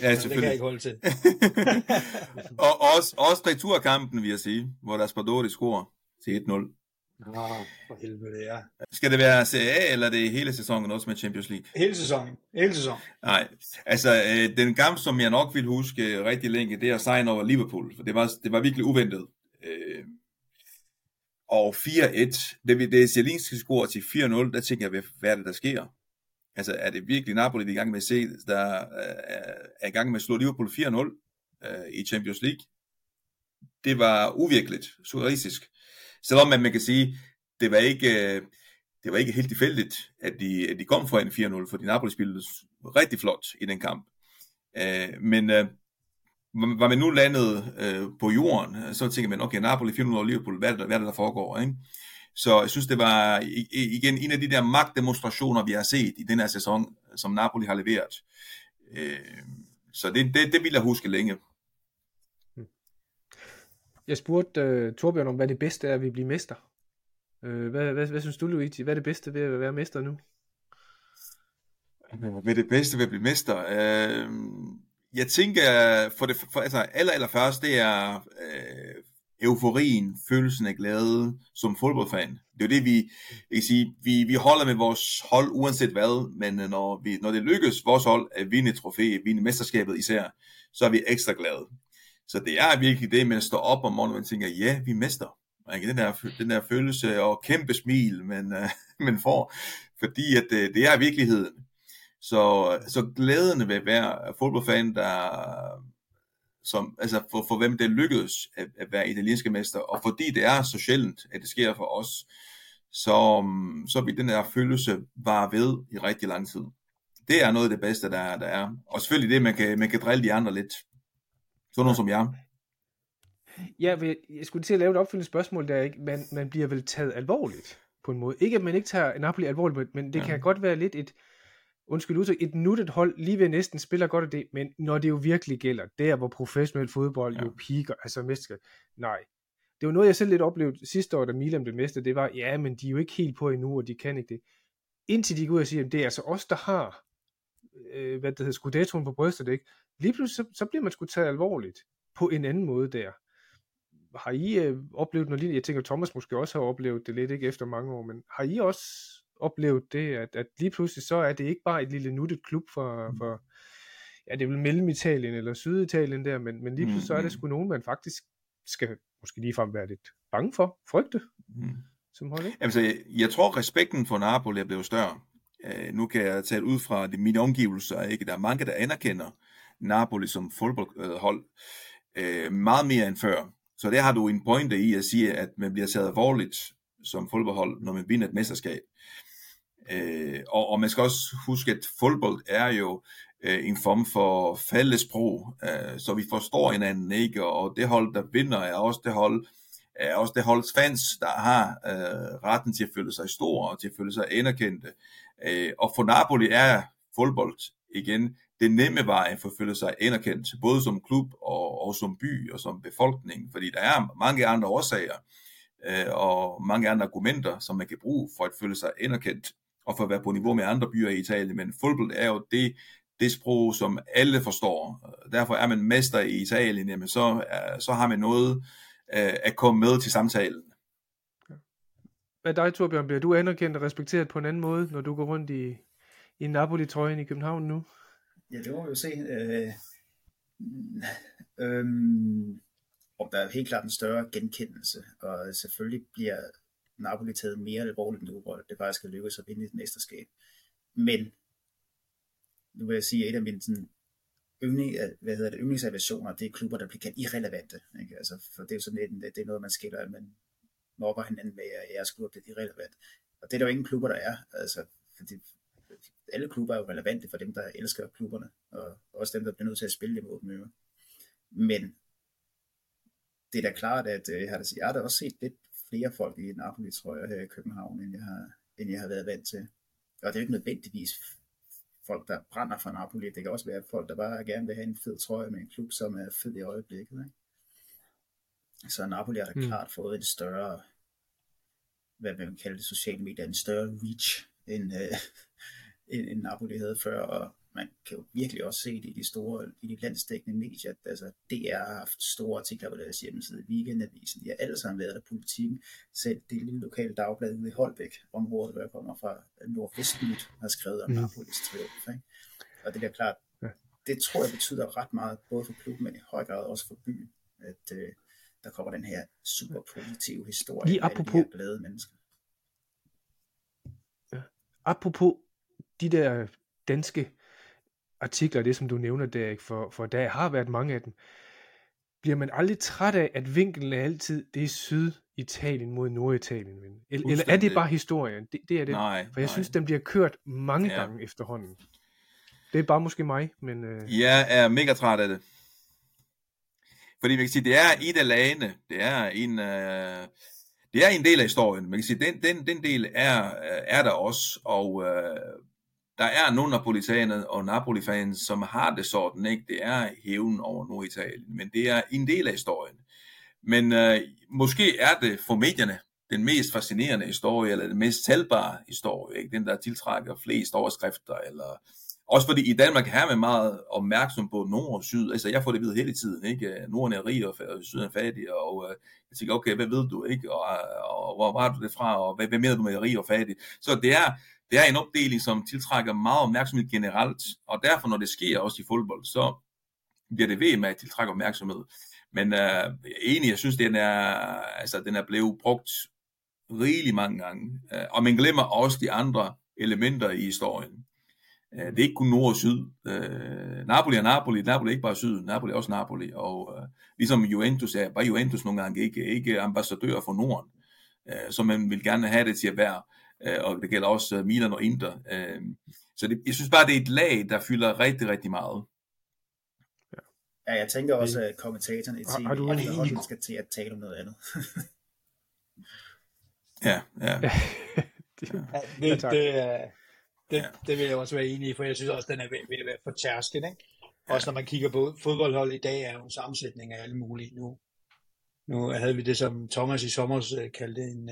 Ja, selvfølgelig. Det kan jeg ikke holde til. og også, også returkampen, vil jeg sige, hvor der Spadori scorer til 1-0. Nå, for helvede, ja. Skal det være Serie A, eller er det hele sæsonen også med Champions League? Hele sæsonen. Hele sæsonen. Nej, altså øh, den kamp, som jeg nok vil huske rigtig længe, det er sejren over Liverpool, for det var, det var virkelig uventet. Øh, og 4-1, det, det Zielinski score til 4-0, der tænker jeg, hvad er det, der sker? Altså, er det virkelig Napoli, vi er i gang med at se, der er i gang med at slå Liverpool 4-0 øh, i Champions League? Det var uvirkeligt, surrealistisk. Selvom man, man kan sige, det var ikke, øh, det var ikke helt tilfældigt, at de, at de kom fra en 4-0, fordi Napoli spillede rigtig flot i den kamp. Øh, men øh, var man nu landet øh, på jorden, så tænker man, okay, Napoli 4-0 over Liverpool, hvad er det, hvad er det der foregår? Ikke? Så jeg synes, det var igen en af de der magtdemonstrationer, vi har set i den her sæson, som Napoli har leveret. Øh, så det, det, det vil jeg huske længe. Jeg spurgte uh, Torbjørn om, hvad det bedste er, at vi bliver mester. Uh, hvad, hvad, hvad synes du, Luigi? Hvad er det bedste ved at være mester nu? Hvad er det bedste ved at blive mester? Uh, jeg tænker, for det for, altså, aller, aller først, det er øh, euforien, følelsen af glæde som fodboldfan. Det er jo det, vi, jeg kan sige, vi, vi holder med vores hold uanset hvad, men øh, når, vi, når det lykkes vores hold at vinde trofæ, vinde mesterskabet især, så er vi ekstra glade. Så det er virkelig det, man står op om morgenen og tænker, ja, vi mester. Ikke? Den, der, den der følelse og kæmpe smil, man, uh, man får, fordi at, uh, det er virkeligheden. Så, så glæden ved at være fodboldfan, der, som, altså for, for hvem det lykkedes at, at være italienske mester, og fordi det er så sjældent, at det sker for os, så, så vil den der følelse bare ved i rigtig lang tid. Det er noget af det bedste, der, der er. Og selvfølgelig det, man kan, man kan drille de andre lidt. Sådan noget som jeg. Ja, jeg skulle til at lave et opfølgende spørgsmål, der ikke, man, man bliver vel taget alvorligt på en måde. Ikke at man ikke tager Napoli alvorligt, men det ja. kan godt være lidt et, undskyld udtryk, et nuttet hold lige ved næsten spiller godt af det, men når det jo virkelig gælder, der hvor professionel fodbold ja. jo piker, altså mester, nej. Det var noget, jeg selv lidt oplevede sidste år, da Milan blev mester, det var, ja, men de er jo ikke helt på endnu, og de kan ikke det. Indtil de går ud og siger, at det er altså os, der har, øh, hvad det hedder, skudetoen på brystet, ikke? Lige pludselig, så, så bliver man sgu taget alvorligt på en anden måde der. Har I øh, oplevet noget lignende? Jeg tænker, Thomas måske også har oplevet det lidt, ikke efter mange år, men har I også oplevet det, at, at lige pludselig så er det ikke bare et lille nuttet klub for, mm. for ja, det er vel Mellemitalien eller Syditalien der, men, men lige pludselig så er det mm. sgu nogen, man faktisk skal måske ligefrem være lidt bange for, frygte, mm. som hold, ikke? Altså, jeg, jeg tror, respekten for Napoli er blevet større. Uh, nu kan jeg tale ud fra de, mine omgivelser, ikke? Der er mange, der anerkender Napoli som fodboldhold uh, meget mere end før. Så der har du en pointe i at sige, at man bliver taget alvorligt som fodboldhold, når man vinder et mesterskab. Øh, og, og man skal også huske, at fodbold er jo øh, en form for fællesprog, øh, så vi forstår hinanden, ikke? Og det hold, der vinder, er også det hold, er også det holds fans, der har øh, retten til at føle sig store og til at føle sig anerkendte. Øh, og for Napoli er fodbold igen det nemme vej for at føle sig anerkendt, både som klub og, og som by og som befolkning, fordi der er mange andre årsager øh, og mange andre argumenter, som man kan bruge for at føle sig anerkendt og for at være på niveau med andre byer i Italien, men fodbold er jo det, det sprog, som alle forstår. Derfor er man mester i Italien, jamen så, så har man noget øh, at komme med til samtalen. Hvad dig, Torbjørn? Bliver du anerkendt og respekteret på en anden måde, når du går rundt i, i Napoli-trøjen i København nu? Ja, det må vi jo se. Øh, øh, og der er helt klart en større genkendelse, og selvfølgelig bliver Napoli taget mere alvorligt nu, hvor det faktisk skal lykkes at vinde et mesterskab. Men nu vil jeg sige, at et af mine sådan, yndling, hvad hedder det, yndlingsaversioner, det er klubber, der bliver kaldt irrelevante. Ikke? Altså, for det er jo sådan lidt, det er noget, man skiller, man mobber hinanden med, at jeres klub det er irrelevant. Og det er der jo ingen klubber, der er. Altså, fordi alle klubber er jo relevante for dem, der elsker klubberne, og også dem, der bliver nødt til at spille dem Jo. Men det er da klart, at øh, jeg har, jeg har da også set lidt flere folk i Napoli, tror jeg, her i København, end jeg har, end jeg har været vant til. Og det er jo ikke nødvendigvis folk, der brænder for Napoli. Det kan også være folk, der bare gerne vil have en fed trøje med en klub, som er fed i øjeblikket. Ikke? Så Napoli har da mm. klart fået en større, hvad man kalde det, sociale medier, en større reach, end, øh, end, end Napoli havde før, og man kan jo virkelig også se det i de store, i de landsdækkende medier, altså DR har haft store artikler på deres hjemmeside, Weekendavisen, de har alle sammen været der politikken, selv det lille lokale dagblad ude i Holbæk, området, hvor jeg kommer fra Nordvestnyt, har skrevet om mm. Napolis triumf, ikke? og det er klart, ja. det tror jeg betyder ret meget, både for klubben, men i høj grad også for byen, at øh, der kommer den her super positive historie Lige apropos, af de glade mennesker. Ja. Apropos de der danske artikler, det som du nævner der, ikke? For, for der har været mange af dem, bliver man aldrig træt af, at vinkelen er altid, det er Syditalien mod Norditalien, ven? Eller, eller er det bare historien? Det, det er det. Nej, for jeg nej. synes, den bliver kørt mange ja. gange efterhånden. Det er bare måske mig, men... Øh... Jeg er mega træt af det. Fordi man kan sige, det er et af lagene. Det er en... Øh, det er en del af historien. Man kan sige, den, den, den del er, er der også, og øh, der er nogle napolitaner og Napoli-fans, som har det sådan, ikke? Det er hævn over Norditalien, men det er en del af historien. Men øh, måske er det for medierne den mest fascinerende historie, eller den mest talbare historie, ikke? den der tiltrækker flest overskrifter, eller også fordi i Danmark er man meget opmærksom på nord og syd, altså jeg får det vidt hele tiden, ikke? Norden er rig og syden er fattig, og øh, jeg tænker, okay, hvad ved du, ikke? Og, øh, og hvor var du det fra, og hvad, hvad mener du med rig og fattig? Så det er, det er en opdeling, som tiltrækker meget opmærksomhed generelt, og derfor når det sker også i fodbold, så bliver det ved med at tiltrække opmærksomhed. Men øh, egentlig, jeg synes, den er, altså, den er blevet brugt rigeligt mange gange, øh, og man glemmer også de andre elementer i historien. Øh, det er ikke kun nord og syd. Øh, Napoli er Napoli, Napoli er ikke bare syd, Napoli er også Napoli, og øh, ligesom Juventus er, bare Juventus nogle gange ikke, ikke ambassadør for Norden, øh, som man vil gerne have det til at være øh, og det gælder også øh, Milan og Inter. Øh, så det, jeg synes bare, det er et lag, der fylder rigtig, rigtig meget. Ja, jeg tænker også, at kommentatoren i TV har, skal til at tale om noget andet. ja, ja. ja. det, det, det, det, det vil jeg også være enig i, for jeg synes også, at den er ved, ved at være for tærsken. Ikke? Også når man kigger på fodboldhold i dag, er jo en sammensætning af alle mulige. Nu, nu havde vi det, som Thomas i sommer øh, kaldte en,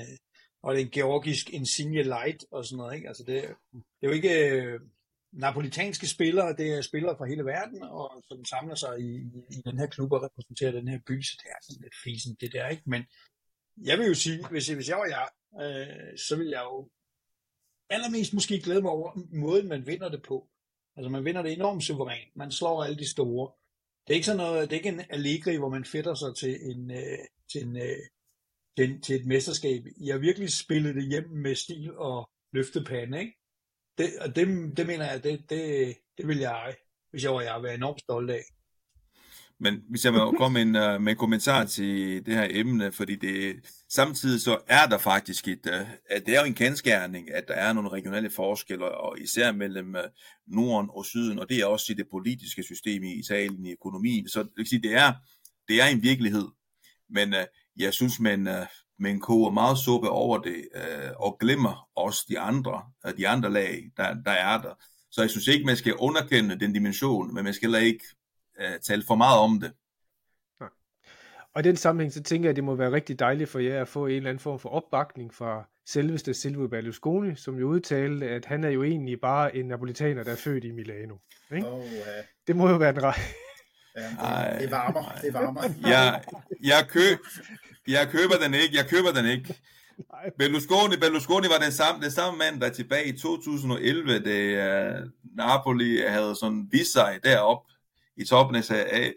og det er en georgisk Insigne Light og sådan noget. Ikke? Altså det, det er jo ikke øh, napolitanske spillere, det er spillere fra hele verden, og som samler sig i, i, i den her klub og repræsenterer den her by, så det er sådan lidt fisen det der, ikke? Men jeg vil jo sige, hvis, hvis jeg var jeg, øh, så vil jeg jo allermest måske glæde mig over måden, man vinder det på. Altså man vinder det enormt suverænt. Man slår alle de store. Det er ikke sådan noget, det er ikke en Allegri, hvor man fætter sig til en, øh, til en øh, til, til et mesterskab. I har virkelig spillet det hjem med stil og løftepande, ikke? Det, og det, det mener jeg, det, det, det vil jeg, hvis jeg var jeg, være enormt stolt af. Men hvis jeg må komme med en, uh, med en kommentar til det her emne, fordi det, samtidig så er der faktisk et, uh, at det er jo en kendskærning, at der er nogle regionale forskelle, og især mellem uh, Norden og Syden, og det er også i det politiske system i Italien, i økonomien. Så det, sige, det, er, det er en virkelighed. Men jeg synes, man, uh, man koger meget suppe over det, uh, og glemmer også de andre, uh, de andre lag, der, der er der. Så jeg synes ikke, man skal underkende den dimension, men man skal heller ikke uh, tale for meget om det. Og i den sammenhæng, så tænker jeg, at det må være rigtig dejligt for jer at få en eller anden form for opbakning fra selveste Silvio Berlusconi, som jo udtalte, at han er jo egentlig bare en napolitaner, der er født i Milano. Ikke? Oh, uh... Det må jo være den rej. Ja, det, det varmer, det varmer. jeg, jeg, køb, jeg køber den ikke, jeg køber den ikke. Berlusconi, Berlusconi var den samme, den samme mand, der tilbage i 2011, da uh, Napoli havde sådan vist sig derop i toppen af A,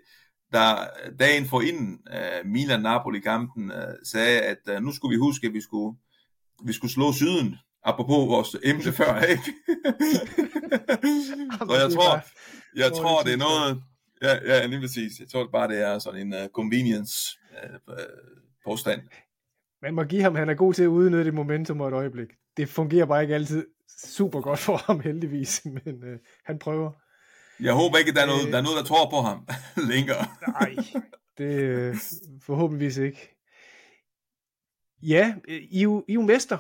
der dagen for inden uh, Milan-Napoli-kampen uh, sagde, at uh, nu skulle vi huske, at vi skulle, vi skulle slå syden, apropos vores emne før, ikke? Så jeg tror, jeg tror, det er noget, ja, ja, lige præcis. Jeg tror bare, det er sådan en uh, convenience uh, påstand. Man må give ham, han er god til at udnytte et momentum og et øjeblik. Det fungerer bare ikke altid super godt for ham heldigvis, men uh, han prøver. Jeg håber ikke, at der er noget, der, er noget, der tror på ham længere. Nej, det uh, forhåbentligvis ikke. Ja, I er jo, I er jo mester,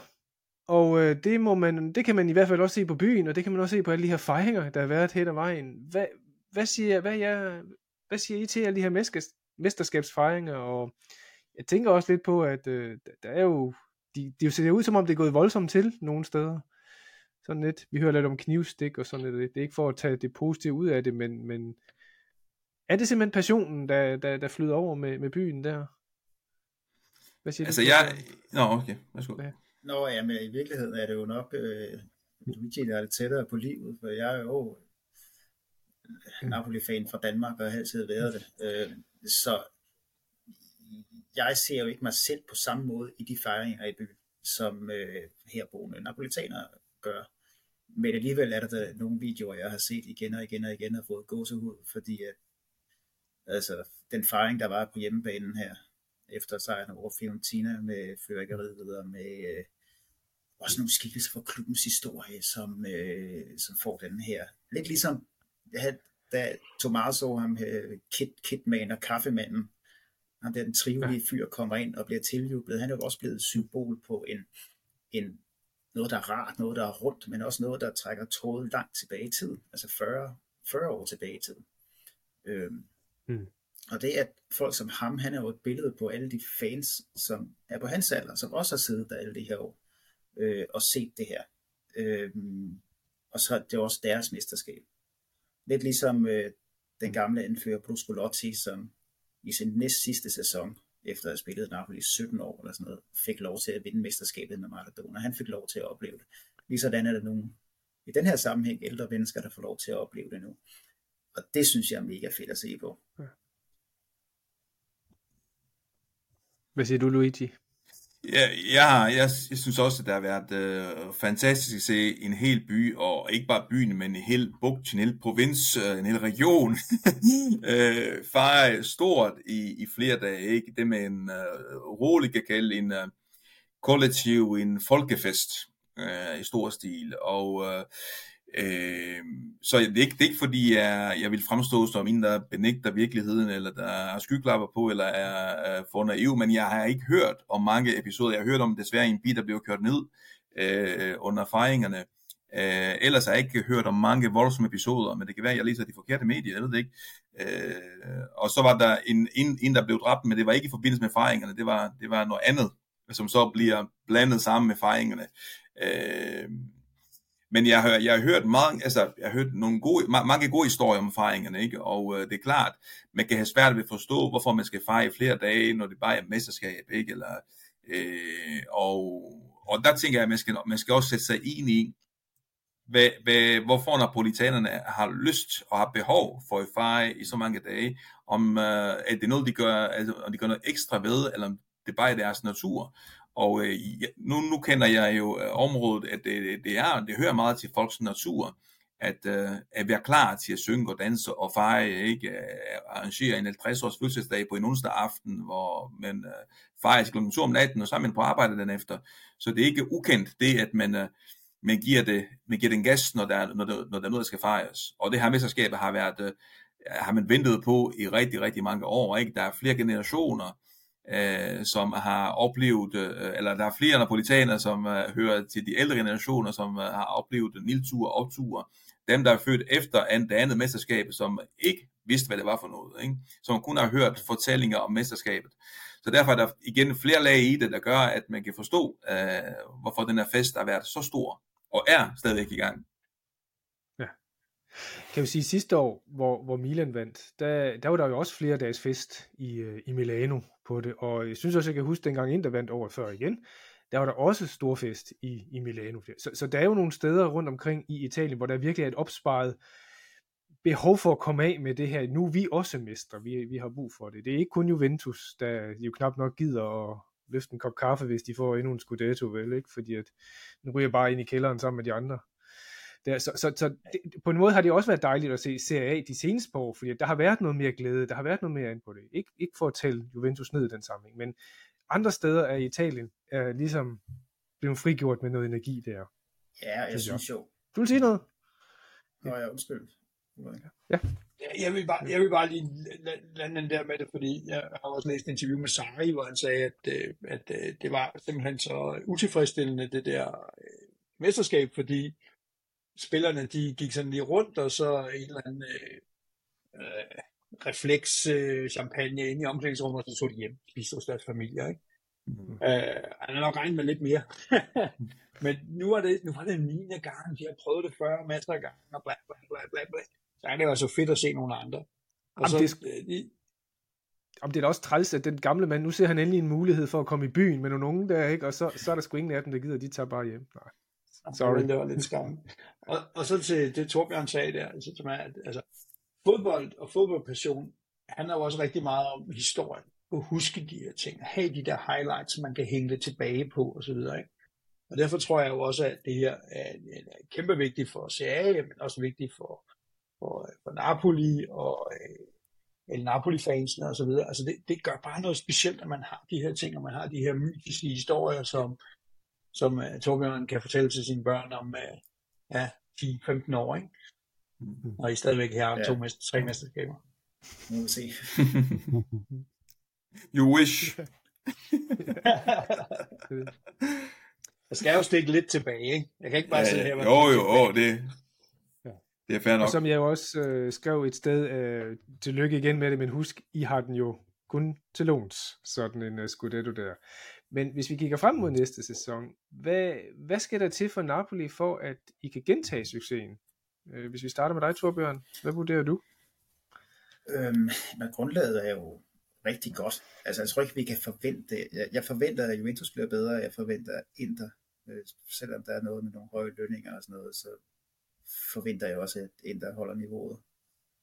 og øh, det, må man, det kan man i hvert fald også se på byen, og det kan man også se på alle de her fejringer, der har været hen ad vejen. Hvad, hvad, siger, hvad, jeg, hvad siger I til alle de her mesterskabsfejringer? Og jeg tænker også lidt på, at øh, der er jo, de, de ser ud som om det er gået voldsomt til nogle steder. Sådan lidt, vi hører lidt om knivstik og sådan lidt. Det er ikke for at tage det positive ud af det, men, men er det simpelthen passionen, der, der, der flyder over med, med byen der? Hvad siger altså du? jeg... Nå, okay. Værsgo. Ja. Nå ja, men i virkeligheden er det jo nok øh, Luigi, der er lidt tættere på livet, for jeg er jo Napoli-fan fra Danmark, og har altid været det. Øh, så jeg ser jo ikke mig selv på samme måde i de fejringer i byen, som øh, herboende napolitanere gør. Men alligevel er der, der nogle videoer, jeg har set igen og igen og igen, og fået gåsehud, fordi at, altså, den fejring, der var på hjemmebanen her, efter sejren over Fiorentina med fyrværkeriet og med øh, også nogle skikkelser fra klubbens historie, som, øh, som får den her. Lidt ligesom, da Tomaso, ham øh, Kit, Kitman og kaffemanden, ham der den trivelige fyr, kommer ind og bliver tiljublet, han er jo også blevet et symbol på en, en noget, der er rart, noget, der er rundt, men også noget, der trækker tråden langt tilbage i tiden, altså 40, 40 år tilbage i tiden. Øhm, mm. Og det at folk som ham, han er jo et billede på alle de fans, som er på hans alder, som også har siddet der alle de her år, øh, og set det her. Øh, og så er det også deres mesterskab. Lidt ligesom øh, den gamle anfører Bruscolotti, som i sin næst sidste sæson, efter at have spillet Napoli i 17 år eller sådan noget, fik lov til at vinde mesterskabet med Maradona. Han fik lov til at opleve det. Ligesådan er der nogle, i den her sammenhæng ældre mennesker, der får lov til at opleve det nu. Og det synes jeg er mega fedt at se på. Ja. Hvad siger du, Luigi? Ja, ja jeg, jeg synes også, at der har været øh, fantastisk at se en hel by, og ikke bare byen, men en hel bugt, en hel provins, øh, en hel region, øh, fejre stort i, i flere dage. Ikke? Det med en øh, rolig, kan kalde en øh, kollektiv, en folkefest øh, i stor stil. Og øh, Øh, så det er, ikke, det er ikke fordi, jeg, jeg vil fremstå som en, der benægter virkeligheden, eller der har skyklapper på, eller er, er for naiv, men jeg har ikke hørt om mange episoder. Jeg har hørt om desværre en bil, der blev kørt ned øh, under fejringerne. Øh, ellers har jeg ikke hørt om mange voldsomme episoder, men det kan være, at jeg læser de forkerte medier, jeg ved det ikke. Øh, og så var der en, en, en, der blev dræbt, men det var ikke i forbindelse med fejringerne, det var, det var noget andet, som så bliver blandet sammen med fejringerne. Øh, men jeg har, jeg har hørt mange, altså, jeg har hørt nogle gode, mange gode historier om fejringerne, ikke? og øh, det er klart, man kan have svært ved at forstå, hvorfor man skal fejre flere dage, når det bare er mesterskab, ikke? Eller, øh, og, og der tænker jeg, at man skal, man skal også sætte sig ind i, hvad, hvad, hvorfor napolitanerne har lyst og har behov for at fejre i så mange dage, om øh, er det noget, de gør, altså, om de gør noget ekstra ved, eller om det bare er deres natur. Og øh, nu, nu kender jeg jo øh, området, at det, det, er, det hører meget til folks natur, at, øh, at være klar til at synge og danse og fejre, ikke? Arrangere en 50-års fødselsdag på en onsdag aften, hvor man øh, fejrer kl. 2 om natten, og så er man på arbejde den efter. Så det er ikke ukendt, det at man, øh, man, giver, det, man giver den gas, når der, når, der, når der er noget, der skal fejres. Og det her mesterskab har været, øh, har man ventet på i rigtig, rigtig mange år. Ikke? Der er flere generationer, øh, som har oplevet, øh, eller der er flere napolitanere, som øh, hører til de ældre generationer, som øh, har oplevet nildtur og opture. Dem, der er født efter det andet mesterskab, som ikke vidste, hvad det var for noget, ikke? som kun har hørt fortællinger om mesterskabet. Så derfor er der igen flere lag i det, der gør, at man kan forstå, øh, hvorfor den her fest har været så stor, og er stadigvæk i gang. Kan vi sige, sidste år, hvor, hvor Milan vandt, der, der var der jo også flere dages fest i, øh, i Milano på det, og jeg synes også, jeg kan huske dengang der vandt året før igen, der var der også stor fest i, i Milano. Så, så der er jo nogle steder rundt omkring i Italien, hvor der virkelig er et opsparet behov for at komme af med det her. Nu er vi også mestre, vi, vi har brug for det. Det er ikke kun Juventus, der jo knap nok gider at løfte en kop kaffe, hvis de får endnu en Scudetto, vel? Ikke? Fordi at, nu ryger jeg bare ind i kælderen sammen med de andre. Der, så så, så det, på en måde har det også været dejligt at se Serie A de seneste par år, fordi der har været noget mere glæde, der har været noget mere ind på det. Ik, ikke for at tælle Juventus ned i den sammenhæng, men andre steder af Italien er ligesom blevet frigjort med noget energi der. Ja, jeg synes jo. Du vil sige noget? Nå ja, undskyld. Ja. Jeg vil bare, jeg vil bare lige lande den der med det, fordi jeg har også læst et interview med Sari, hvor han sagde, at, øh, at, at øh, det var simpelthen så utilfredsstillende, det der øh, mesterskab, fordi spillerne de gik sådan lige rundt, og så en eller anden øh, øh, refleks øh, champagne ind i omklædningsrummet, og så tog de hjem, spiste hos deres familie, ikke? Mm. Øh, han har nok regnet med lidt mere. Men nu var det, nu var det en 9. gang, de har prøvet det før masser af gange, og bla bla bla bla bla. Så er det jo så fedt at se nogle andre. Og Jamen, så, det, de, om det er da også træls, at den gamle mand, nu ser han endelig en mulighed for at komme i byen med nogle unge der, ikke? og så, så er der sgu ingen af dem, der gider, de tager bare hjem. Nej. Sorry. Det var lidt skam. Og, og så til det Torbjørn sagde der, altså, som er, at, altså, fodbold og fodboldpassion handler jo også rigtig meget om historien. At huske de her ting, at have de der highlights, som man kan hænge tilbage på osv. Ikke? Og derfor tror jeg jo også, at det her er, er kæmpe vigtigt for CA, men også vigtigt for, for, for Napoli og øh, El Napoli-fansene og så videre. Altså det, det gør bare noget specielt, at man har de her ting, og man har de her mytiske historier, som, som uh, Torbjørn kan fortælle til sine børn om uh, ja, 10-15 år, ikke? Mm-hmm. Og I stadigvæk har ja. to mester, tre mesterskaber. Nu må vi se. you wish. Jeg skal jo stikke lidt tilbage, ikke? Jeg kan ikke bare ja, sidde her og... Jo, jo, jo, det, det er fair nok. Og som jeg jo også øh, skrev et sted, øh, tillykke igen med det, men husk, I har den jo kun til låns, sådan en uh, Scudetto der. Men hvis vi kigger frem mod næste sæson, hvad, hvad skal der til for Napoli, for at I kan gentage succesen? Øh, hvis vi starter med dig, Torbjørn, hvad vurderer du? Øhm, men grundlaget er jo rigtig godt. Altså, jeg tror ikke, vi kan forvente... Jeg, jeg forventer, at Juventus bliver bedre. Jeg forventer, at Inter, øh, selvom der er noget med nogle høje lønninger og sådan noget, så forventer jeg også, at Inter holder niveauet.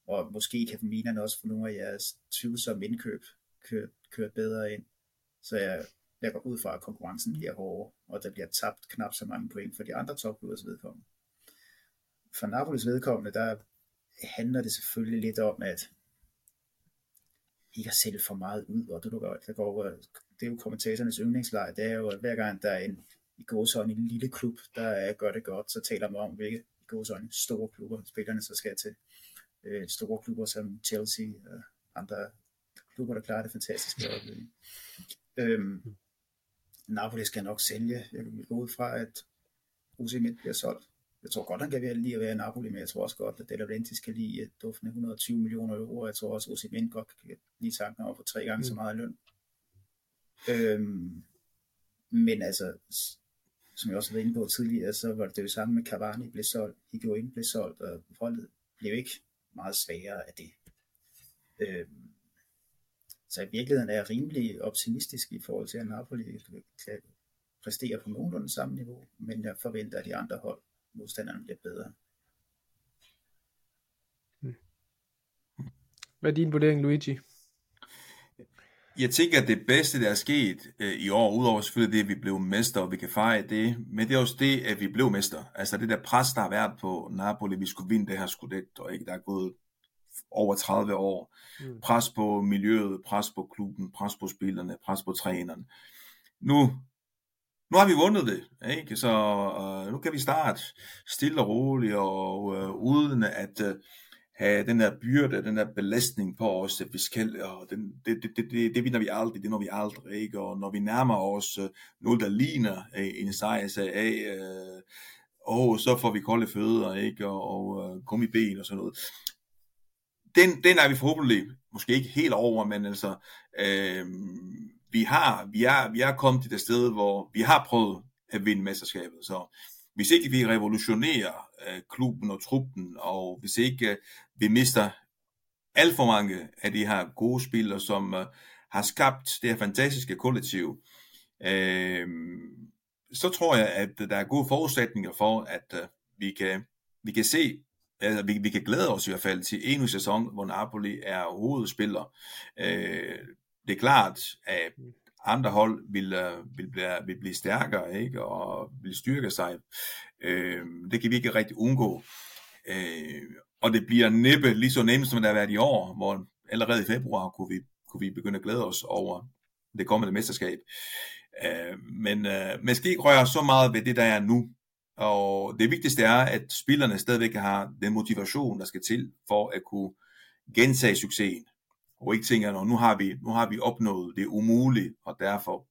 Og måske kan Milan også få nogle af jeres tvivlsomme indkøb kørt, kørt bedre ind. Så jeg, jeg går ud fra, at konkurrencen bliver hårdere, og der bliver tabt knap så mange point for de andre topklubbers vedkommende. For Napolis vedkommende, der handler det selvfølgelig lidt om, at ikke at sælge for meget ud, og det, der det, går, det er jo kommentatorernes yndlingslejr, det er jo, at hver gang der er en i gåsøjne en lille klub, der gør det godt, så taler man om, hvilke gåsøjne store klubber, spillerne så skal til. Øh, store klubber som Chelsea og andre klubber, der klarer det fantastisk i. Øhm, Napoli skal nok sælge. Jeg vil gå ud fra, at Osimhen bliver solgt. Jeg tror godt, han kan lige at være i Napoli, men jeg tror også godt, at De Laurentiis skal lige duftende 120 millioner euro. Jeg tror også, at Osimhen godt kan lige tanken over for tre gange mm. så meget løn. Øhm, men altså, som jeg også har været inde på tidligere, så var det det samme med Cavani blev solgt, Higuain blev solgt, og holdet blev ikke meget svagere af det. Øhm, så i virkeligheden er jeg rimelig optimistisk i forhold til, at Napoli kan præstere på nogenlunde samme niveau, men jeg forventer, at de andre hold, modstanderne, bliver bedre. Hvad er din vurdering, Luigi? Jeg tænker, at det bedste, der er sket øh, i år, udover selvfølgelig det, at vi blev mester, og vi kan fejre det, men det er også det, at vi blev mester. Altså det der pres, der har været på Napoli, vi skulle vinde det her skudet, og ikke der er gået over 30 år. Mm. Pres på miljøet, pres på klubben, pres på spillerne, pres på træneren. Nu, nu har vi vundet det, ikke? så uh, nu kan vi starte stille og roligt, og uh, uden at... Uh, have den der byrde, den der belastning på os, at vi skal, og den, det, det, det, det, det vinder vi aldrig, det når vi aldrig, ikke? og når vi nærmer os uh, noget, der ligner uh, en sejr, så uh, og så får vi kolde fødder, ikke? og, og uh, ben og sådan noget den, den er vi forhåbentlig måske ikke helt over, men altså, øh, vi, har, vi, er, vi er kommet til det sted, hvor vi har prøvet at vinde mesterskabet. Så hvis ikke vi revolutionerer øh, klubben og truppen, og hvis ikke øh, vi mister alt for mange af de her gode spillere, som øh, har skabt det her fantastiske kollektiv, øh, så tror jeg, at der er gode forudsætninger for, at øh, vi, kan, vi kan se, altså vi, vi kan glæde os i hvert fald til endnu en sæson, hvor Napoli er hovedspiller. Øh, det er klart, at andre hold vil, øh, vil, blive, vil blive stærkere ikke? og vil styrke sig. Øh, det kan vi ikke rigtig undgå. Øh, og det bliver næppe lige så nemt, som det har været i år, hvor allerede i februar kunne vi, kunne vi begynde at glæde os over det kommende mesterskab. Øh, men øh, man skal ikke røre så meget ved det, der er nu. Og det vigtigste er, at spillerne stadigvæk har den motivation, der skal til for at kunne gentage succesen og ikke tænker, at nu har vi, nu har vi opnået det umulige, og derfor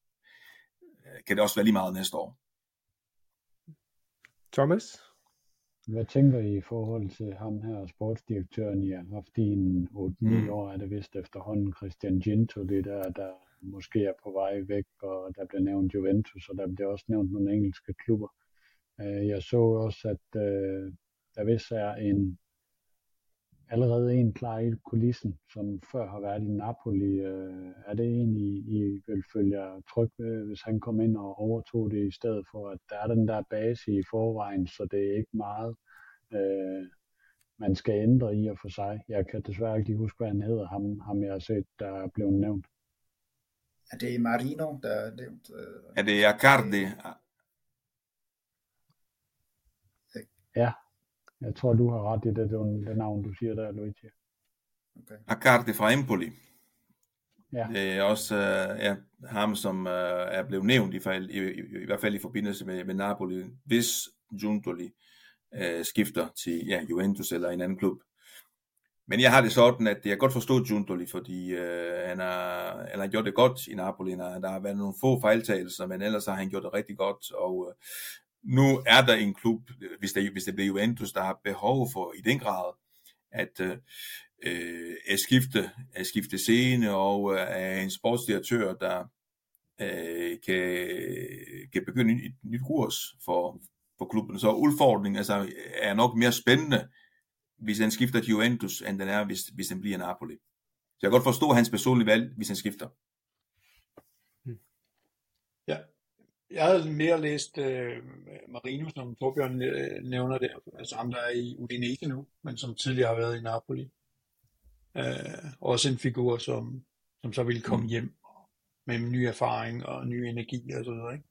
øh, kan det også være lige meget næste år. Thomas? Hvad tænker I i forhold til ham her, sportsdirektøren, I har haft i en 8-9 mm. år, er det vist efterhånden Christian Gintoli, der, der måske er på vej væk, og der bliver nævnt Juventus, og der bliver også nævnt nogle engelske klubber. Øh, jeg så også, at øh, der vist er en allerede en klar i kulissen, som før har været i Napoli. Øh, er det en, I, I vil følge tryg ved, hvis han kom ind og overtog det, i stedet for, at der er den der base i forvejen, så det er ikke meget, øh, man skal ændre i og for sig. Jeg kan desværre ikke lige huske, hvad han hedder, ham, ham jeg har set, der er blevet nævnt. Er det Marino, der er nævnt? Øh, er det Accardi? Ja, jeg tror, du har ret i det, det, det navn, du siger der, Luigi. Okay. Accardi fra Empoli. Ja. Det er også uh, ja, ham, som uh, er blevet nævnt, i, fald, i, i, i hvert fald i forbindelse med, med Napoli, hvis Giuntoli uh, skifter til ja, Juventus eller en anden klub. Men jeg har det sådan, at jeg godt forstår Giuntoli, fordi uh, han, har, han har gjort det godt i Napoli. Der har været nogle få fejltagelser, men ellers har han gjort det rigtig godt, og uh, nu er der en klub, hvis det, hvis det bliver Juventus, der har behov for i den grad at, øh, at, skifte, at skifte scene og øh, en sportsdirektør, der øh, kan, kan begynde et nyt kurs for, for klubben. Så udfordringen altså, er nok mere spændende, hvis han skifter til Juventus, end den er, hvis, hvis den bliver Napoli. Så jeg kan godt forstå hans personlige valg, hvis han skifter. Ja, jeg havde mere læst øh, Marino, som Torbjørn øh, nævner der, altså ham, der er i Udinese nu, men som tidligere har været i Napoli. Øh, også en figur, som, som så ville komme mm. hjem med ny erfaring og ny energi og så videre, ikke?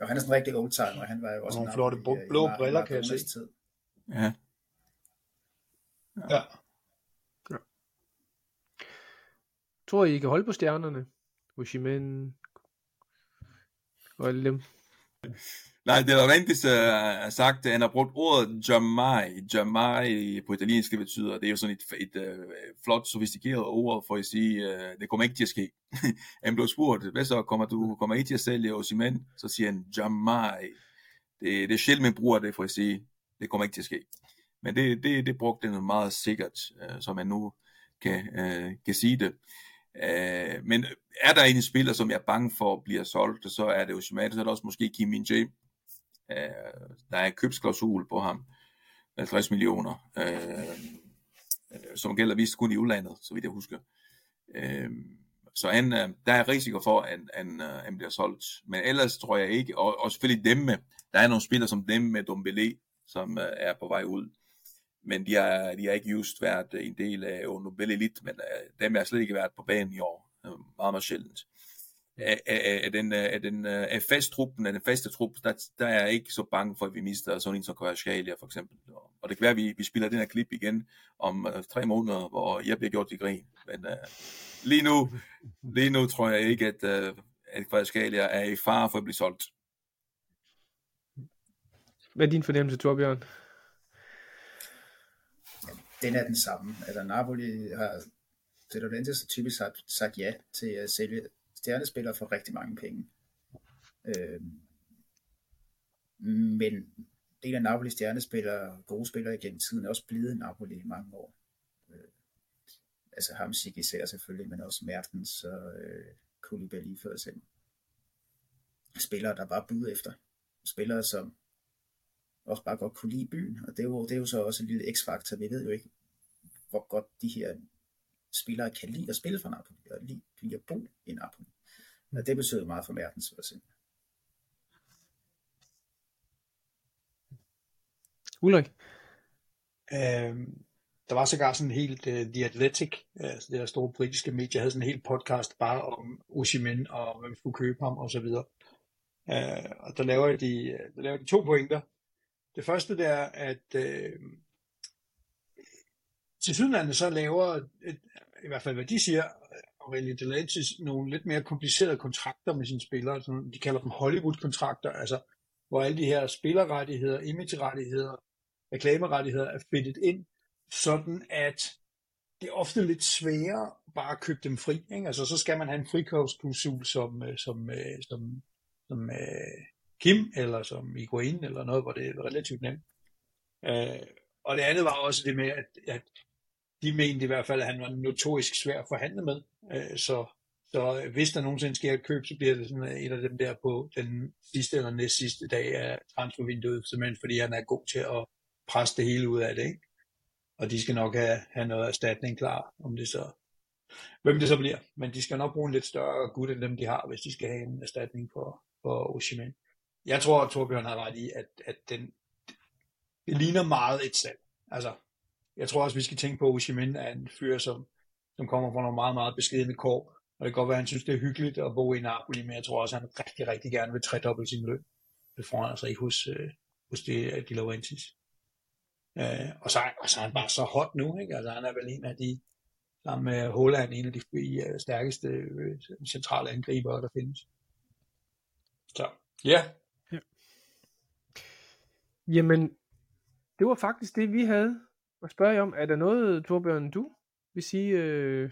Ja, han er sådan en rigtig oldtimer, han var jo også nogle flotte blå, blå briller, kan jeg se. Tid. Ja. Ja. ja. Tror I, I kan holde på stjernerne? Oshimen, og dem. Nej, det er rent uh, øh, sagt, han har brugt ordet Jamai. Jamai på italiensk betyder, det er jo sådan et, et uh, flot, sofistikeret ord for at sige, uh, det kommer ikke til at ske. han blev spurgt, hvad så, kommer du kommer ikke til at sælge Osimen? Så siger han Jamai. Det, det er sjældent, man bruger det for at sige, det kommer ikke til at ske. Men det, det, det brugte han meget sikkert, uh, så man nu kan, uh, kan sige det. Øh, men er der en spiller, som jeg er bange for bliver solgt, så er det jo Shimada, så er det også måske Kim Min Jae. Øh, der er en købsklausul på ham, 50 millioner, øh, som gælder vist kun i udlandet, så vidt jeg husker. Øh, så han, øh, der er risiko for, at han, øh, han bliver solgt. Men ellers tror jeg ikke, og, og selvfølgelig dem med, der er nogle spillere som dem med Dombele, som øh, er på vej ud men de har, de har ikke just været en del af Nobel Elite, men uh, dem har slet ikke været på banen i år. Uh, meget, meget sjældent. Af, af, af den, af, den, af fasttruppen, af den faste trup, der, der er jeg ikke så bange for, at vi mister sådan en som Kvaratskhelia for eksempel. Og det kan være, at vi, vi spiller den her klip igen om uh, tre måneder, hvor jeg bliver gjort til grin. Men uh, lige, nu, lige nu tror jeg ikke, at, uh, at Kvaratskhelia er i fare for at blive solgt. Hvad er din fornemmelse, Torbjørn? Den er den samme. Altså Napoli har Fiorentina så typisk sagt, sagt ja til at sælge stjernespillere for rigtig mange penge. Øh, men del af Napoli stjernespillere, gode spillere igennem tiden, er også blevet Napoli i mange år. Øh, altså Hamsik især selvfølgelig, men også Mertens og øh, Koulibaly for eksempel. Spillere, der bare bud efter. Spillere, som også bare godt kunne lide byen, og det er jo, det er jo så også en lille x-faktor. Vi ved jo ikke, hvor godt de her spillere kan lide at spille for Napoli, og lide, lide at bo i Napoli. Og det betyder meget for Mertens for eksempel. Ulrik? Øhm, der var sågar sådan en helt, uh, The Athletic, altså det der store britiske medie, havde sådan en helt podcast bare om Oshimen og hvem skulle købe ham og så videre. Uh, og der laver, de, der laver de to pointer. Det første det er, at øh, til Sydlandet så laver, et, i hvert fald hvad de siger, Aurelio De nogle lidt mere komplicerede kontrakter med sine spillere. Sådan, de kalder dem Hollywood-kontrakter, altså hvor alle de her spillerrettigheder, image-rettigheder, reklamerettigheder er fedtet ind, sådan at det er ofte lidt sværere bare at købe dem fri. Ikke? Altså, så skal man have en frikøbsklausul som, som, som, som, som Kim, eller som Iguain, eller noget, hvor det er relativt nemt. Øh, og det andet var også det med, at, at de mente i hvert fald, at han var notorisk svær at forhandle med. Øh, så, så hvis der nogensinde sker et køb, så bliver det sådan et af dem der på den sidste eller næst sidste dag af transfervinduet, simpelthen fordi han er god til at presse det hele ud af det. Ikke? Og de skal nok have, have noget erstatning klar, om det så, hvem det så bliver. Men de skal nok bruge en lidt større gut end dem, de har, hvis de skal have en erstatning for, for Oshimen. Jeg tror, at Torbjørn har ret i, at, at den, det ligner meget et salg. Altså, jeg tror også, vi skal tænke på, at Ushimin er en fyr, som, som kommer fra nogle meget, meget beskedende kår. Og det kan godt være, at han synes, det er hyggeligt at bo i Napoli, men jeg tror også, at han rigtig, rigtig gerne vil tredoble sin løn. Det får han altså ikke hos, øh, hos øh, de, de Laurentis. Øh, og, så, og så er han bare så hot nu, ikke? Altså han er vel en af de, sammen med Holland, en af de uh, stærkeste øh, centrale angriber, der findes. Så, ja ja. Jamen, det var faktisk det, vi havde at spørge jer om. Er der noget, Torbjørn, du vil sige, øh,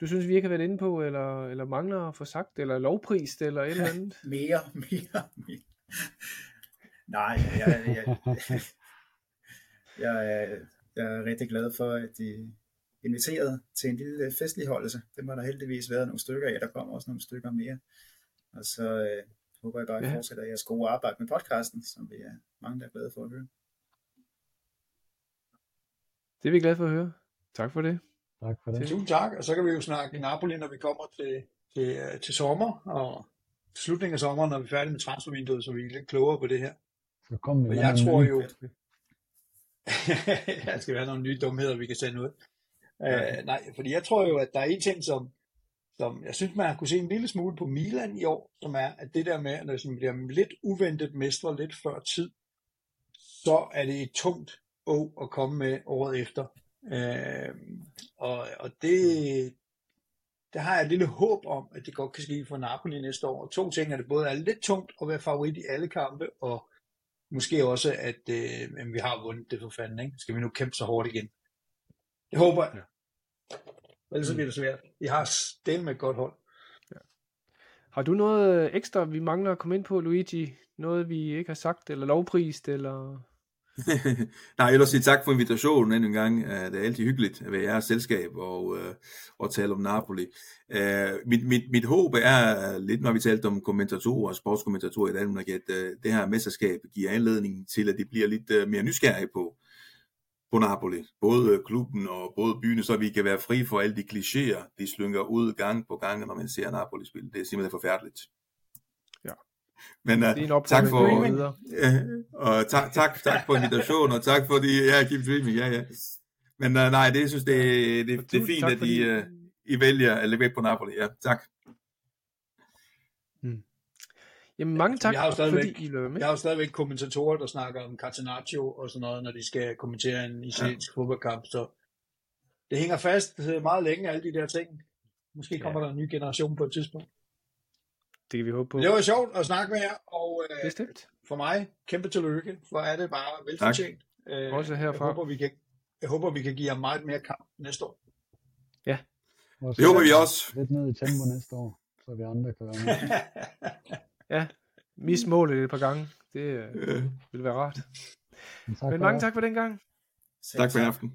du synes, vi ikke har været inde på, eller, eller mangler at få sagt, eller lovprist, eller et eller andet? mere, mere, mere. Nej, jeg, jeg, jeg, jeg, er, jeg er rigtig glad for, at de inviterede til en lille festligholdelse. Det må der heldigvis være nogle stykker af. Der kommer også nogle stykker mere. Og så øh, håber jeg bare, at I ja. fortsætter jeres gode arbejde med podcasten, som vi er mange, der er glade for at høre. Det er vi glade for at høre. Tak for det. Tak for det. Tusind tak, og så kan vi jo snakke i Napoli, når vi kommer til, til, øh, til sommer, og slutningen af sommeren, når vi er færdige med transfervinduet, så vi er lidt klogere på det her. Så kommer vi jeg tror jo, der skal være nogle nye dumheder, vi kan sende ud. Ja. Uh, nej, fordi jeg tror jo, at der er en ting, som, som jeg synes, man har kunne se en lille smule på Milan i år, som er, at det der med, at når man bliver lidt uventet mestre lidt før tid, så er det et tungt å at komme med året efter. Øh, og, og det, der har jeg et lille håb om, at det godt kan ske for Napoli næste år. To ting er det både er lidt tungt at være favorit i alle kampe, og måske også, at øh, vi har vundet det for fanden, ikke? Skal vi nu kæmpe så hårdt igen? Det håber jeg. Ja. Ellers så bliver det svært. Vi har stemt med et godt hold. Ja. Har du noget ekstra, vi mangler at komme ind på, Luigi? Noget, vi ikke har sagt, eller lovprist, eller... Nej, ellers sige tak for invitationen endnu en gang. Det er altid hyggeligt at være jeres selskab og, uh, og tale om Napoli. Uh, mit, mit, mit håb er lidt, når vi talte om kommentatorer og sportskommentatorer i Danmark, at uh, det her mesterskab giver anledning til, at de bliver lidt mere nysgerrige på, på Napoli. Både klubben og både byen, så vi kan være fri for alle de klichéer, de slynger ud gang på gang, når man ser Napoli spille. Det er simpelthen forfærdeligt. Men uh, tak for uh, og tak, tak, tak for invitationen, og tak for de, ja, keep dreaming, ja, ja. Men uh, nej, det synes det, det, det er fint, at I, uh, I vælger at lægge på Napoli, ja, tak. Hmm. Jamen mange tak, vi har stadigvæk, fordi I løber med. Jeg har jo stadigvæk kommentatorer, der snakker om Catenaccio og sådan noget, når de skal kommentere en italiensk ja. fodboldkamp, så det hænger fast meget længe, alle de der ting. Måske kommer ja. der en ny generation på et tidspunkt. Det kan vi håbe på. Det var sjovt at snakke med jer, og øh, Bestemt. for mig, kæmpe tillykke, for er det bare velfortjent. Øh, Også herfra. Jeg håber, vi kan, jeg håber, vi kan give jer meget mere kamp næste år. Ja. Det håber vi også. Lidt ned i tempo næste år, så vi andre kan være med. ja, mis målet et par gange. Det øh, vil være rart. Men, tak Men mange tak for den gang. Tak for i aften.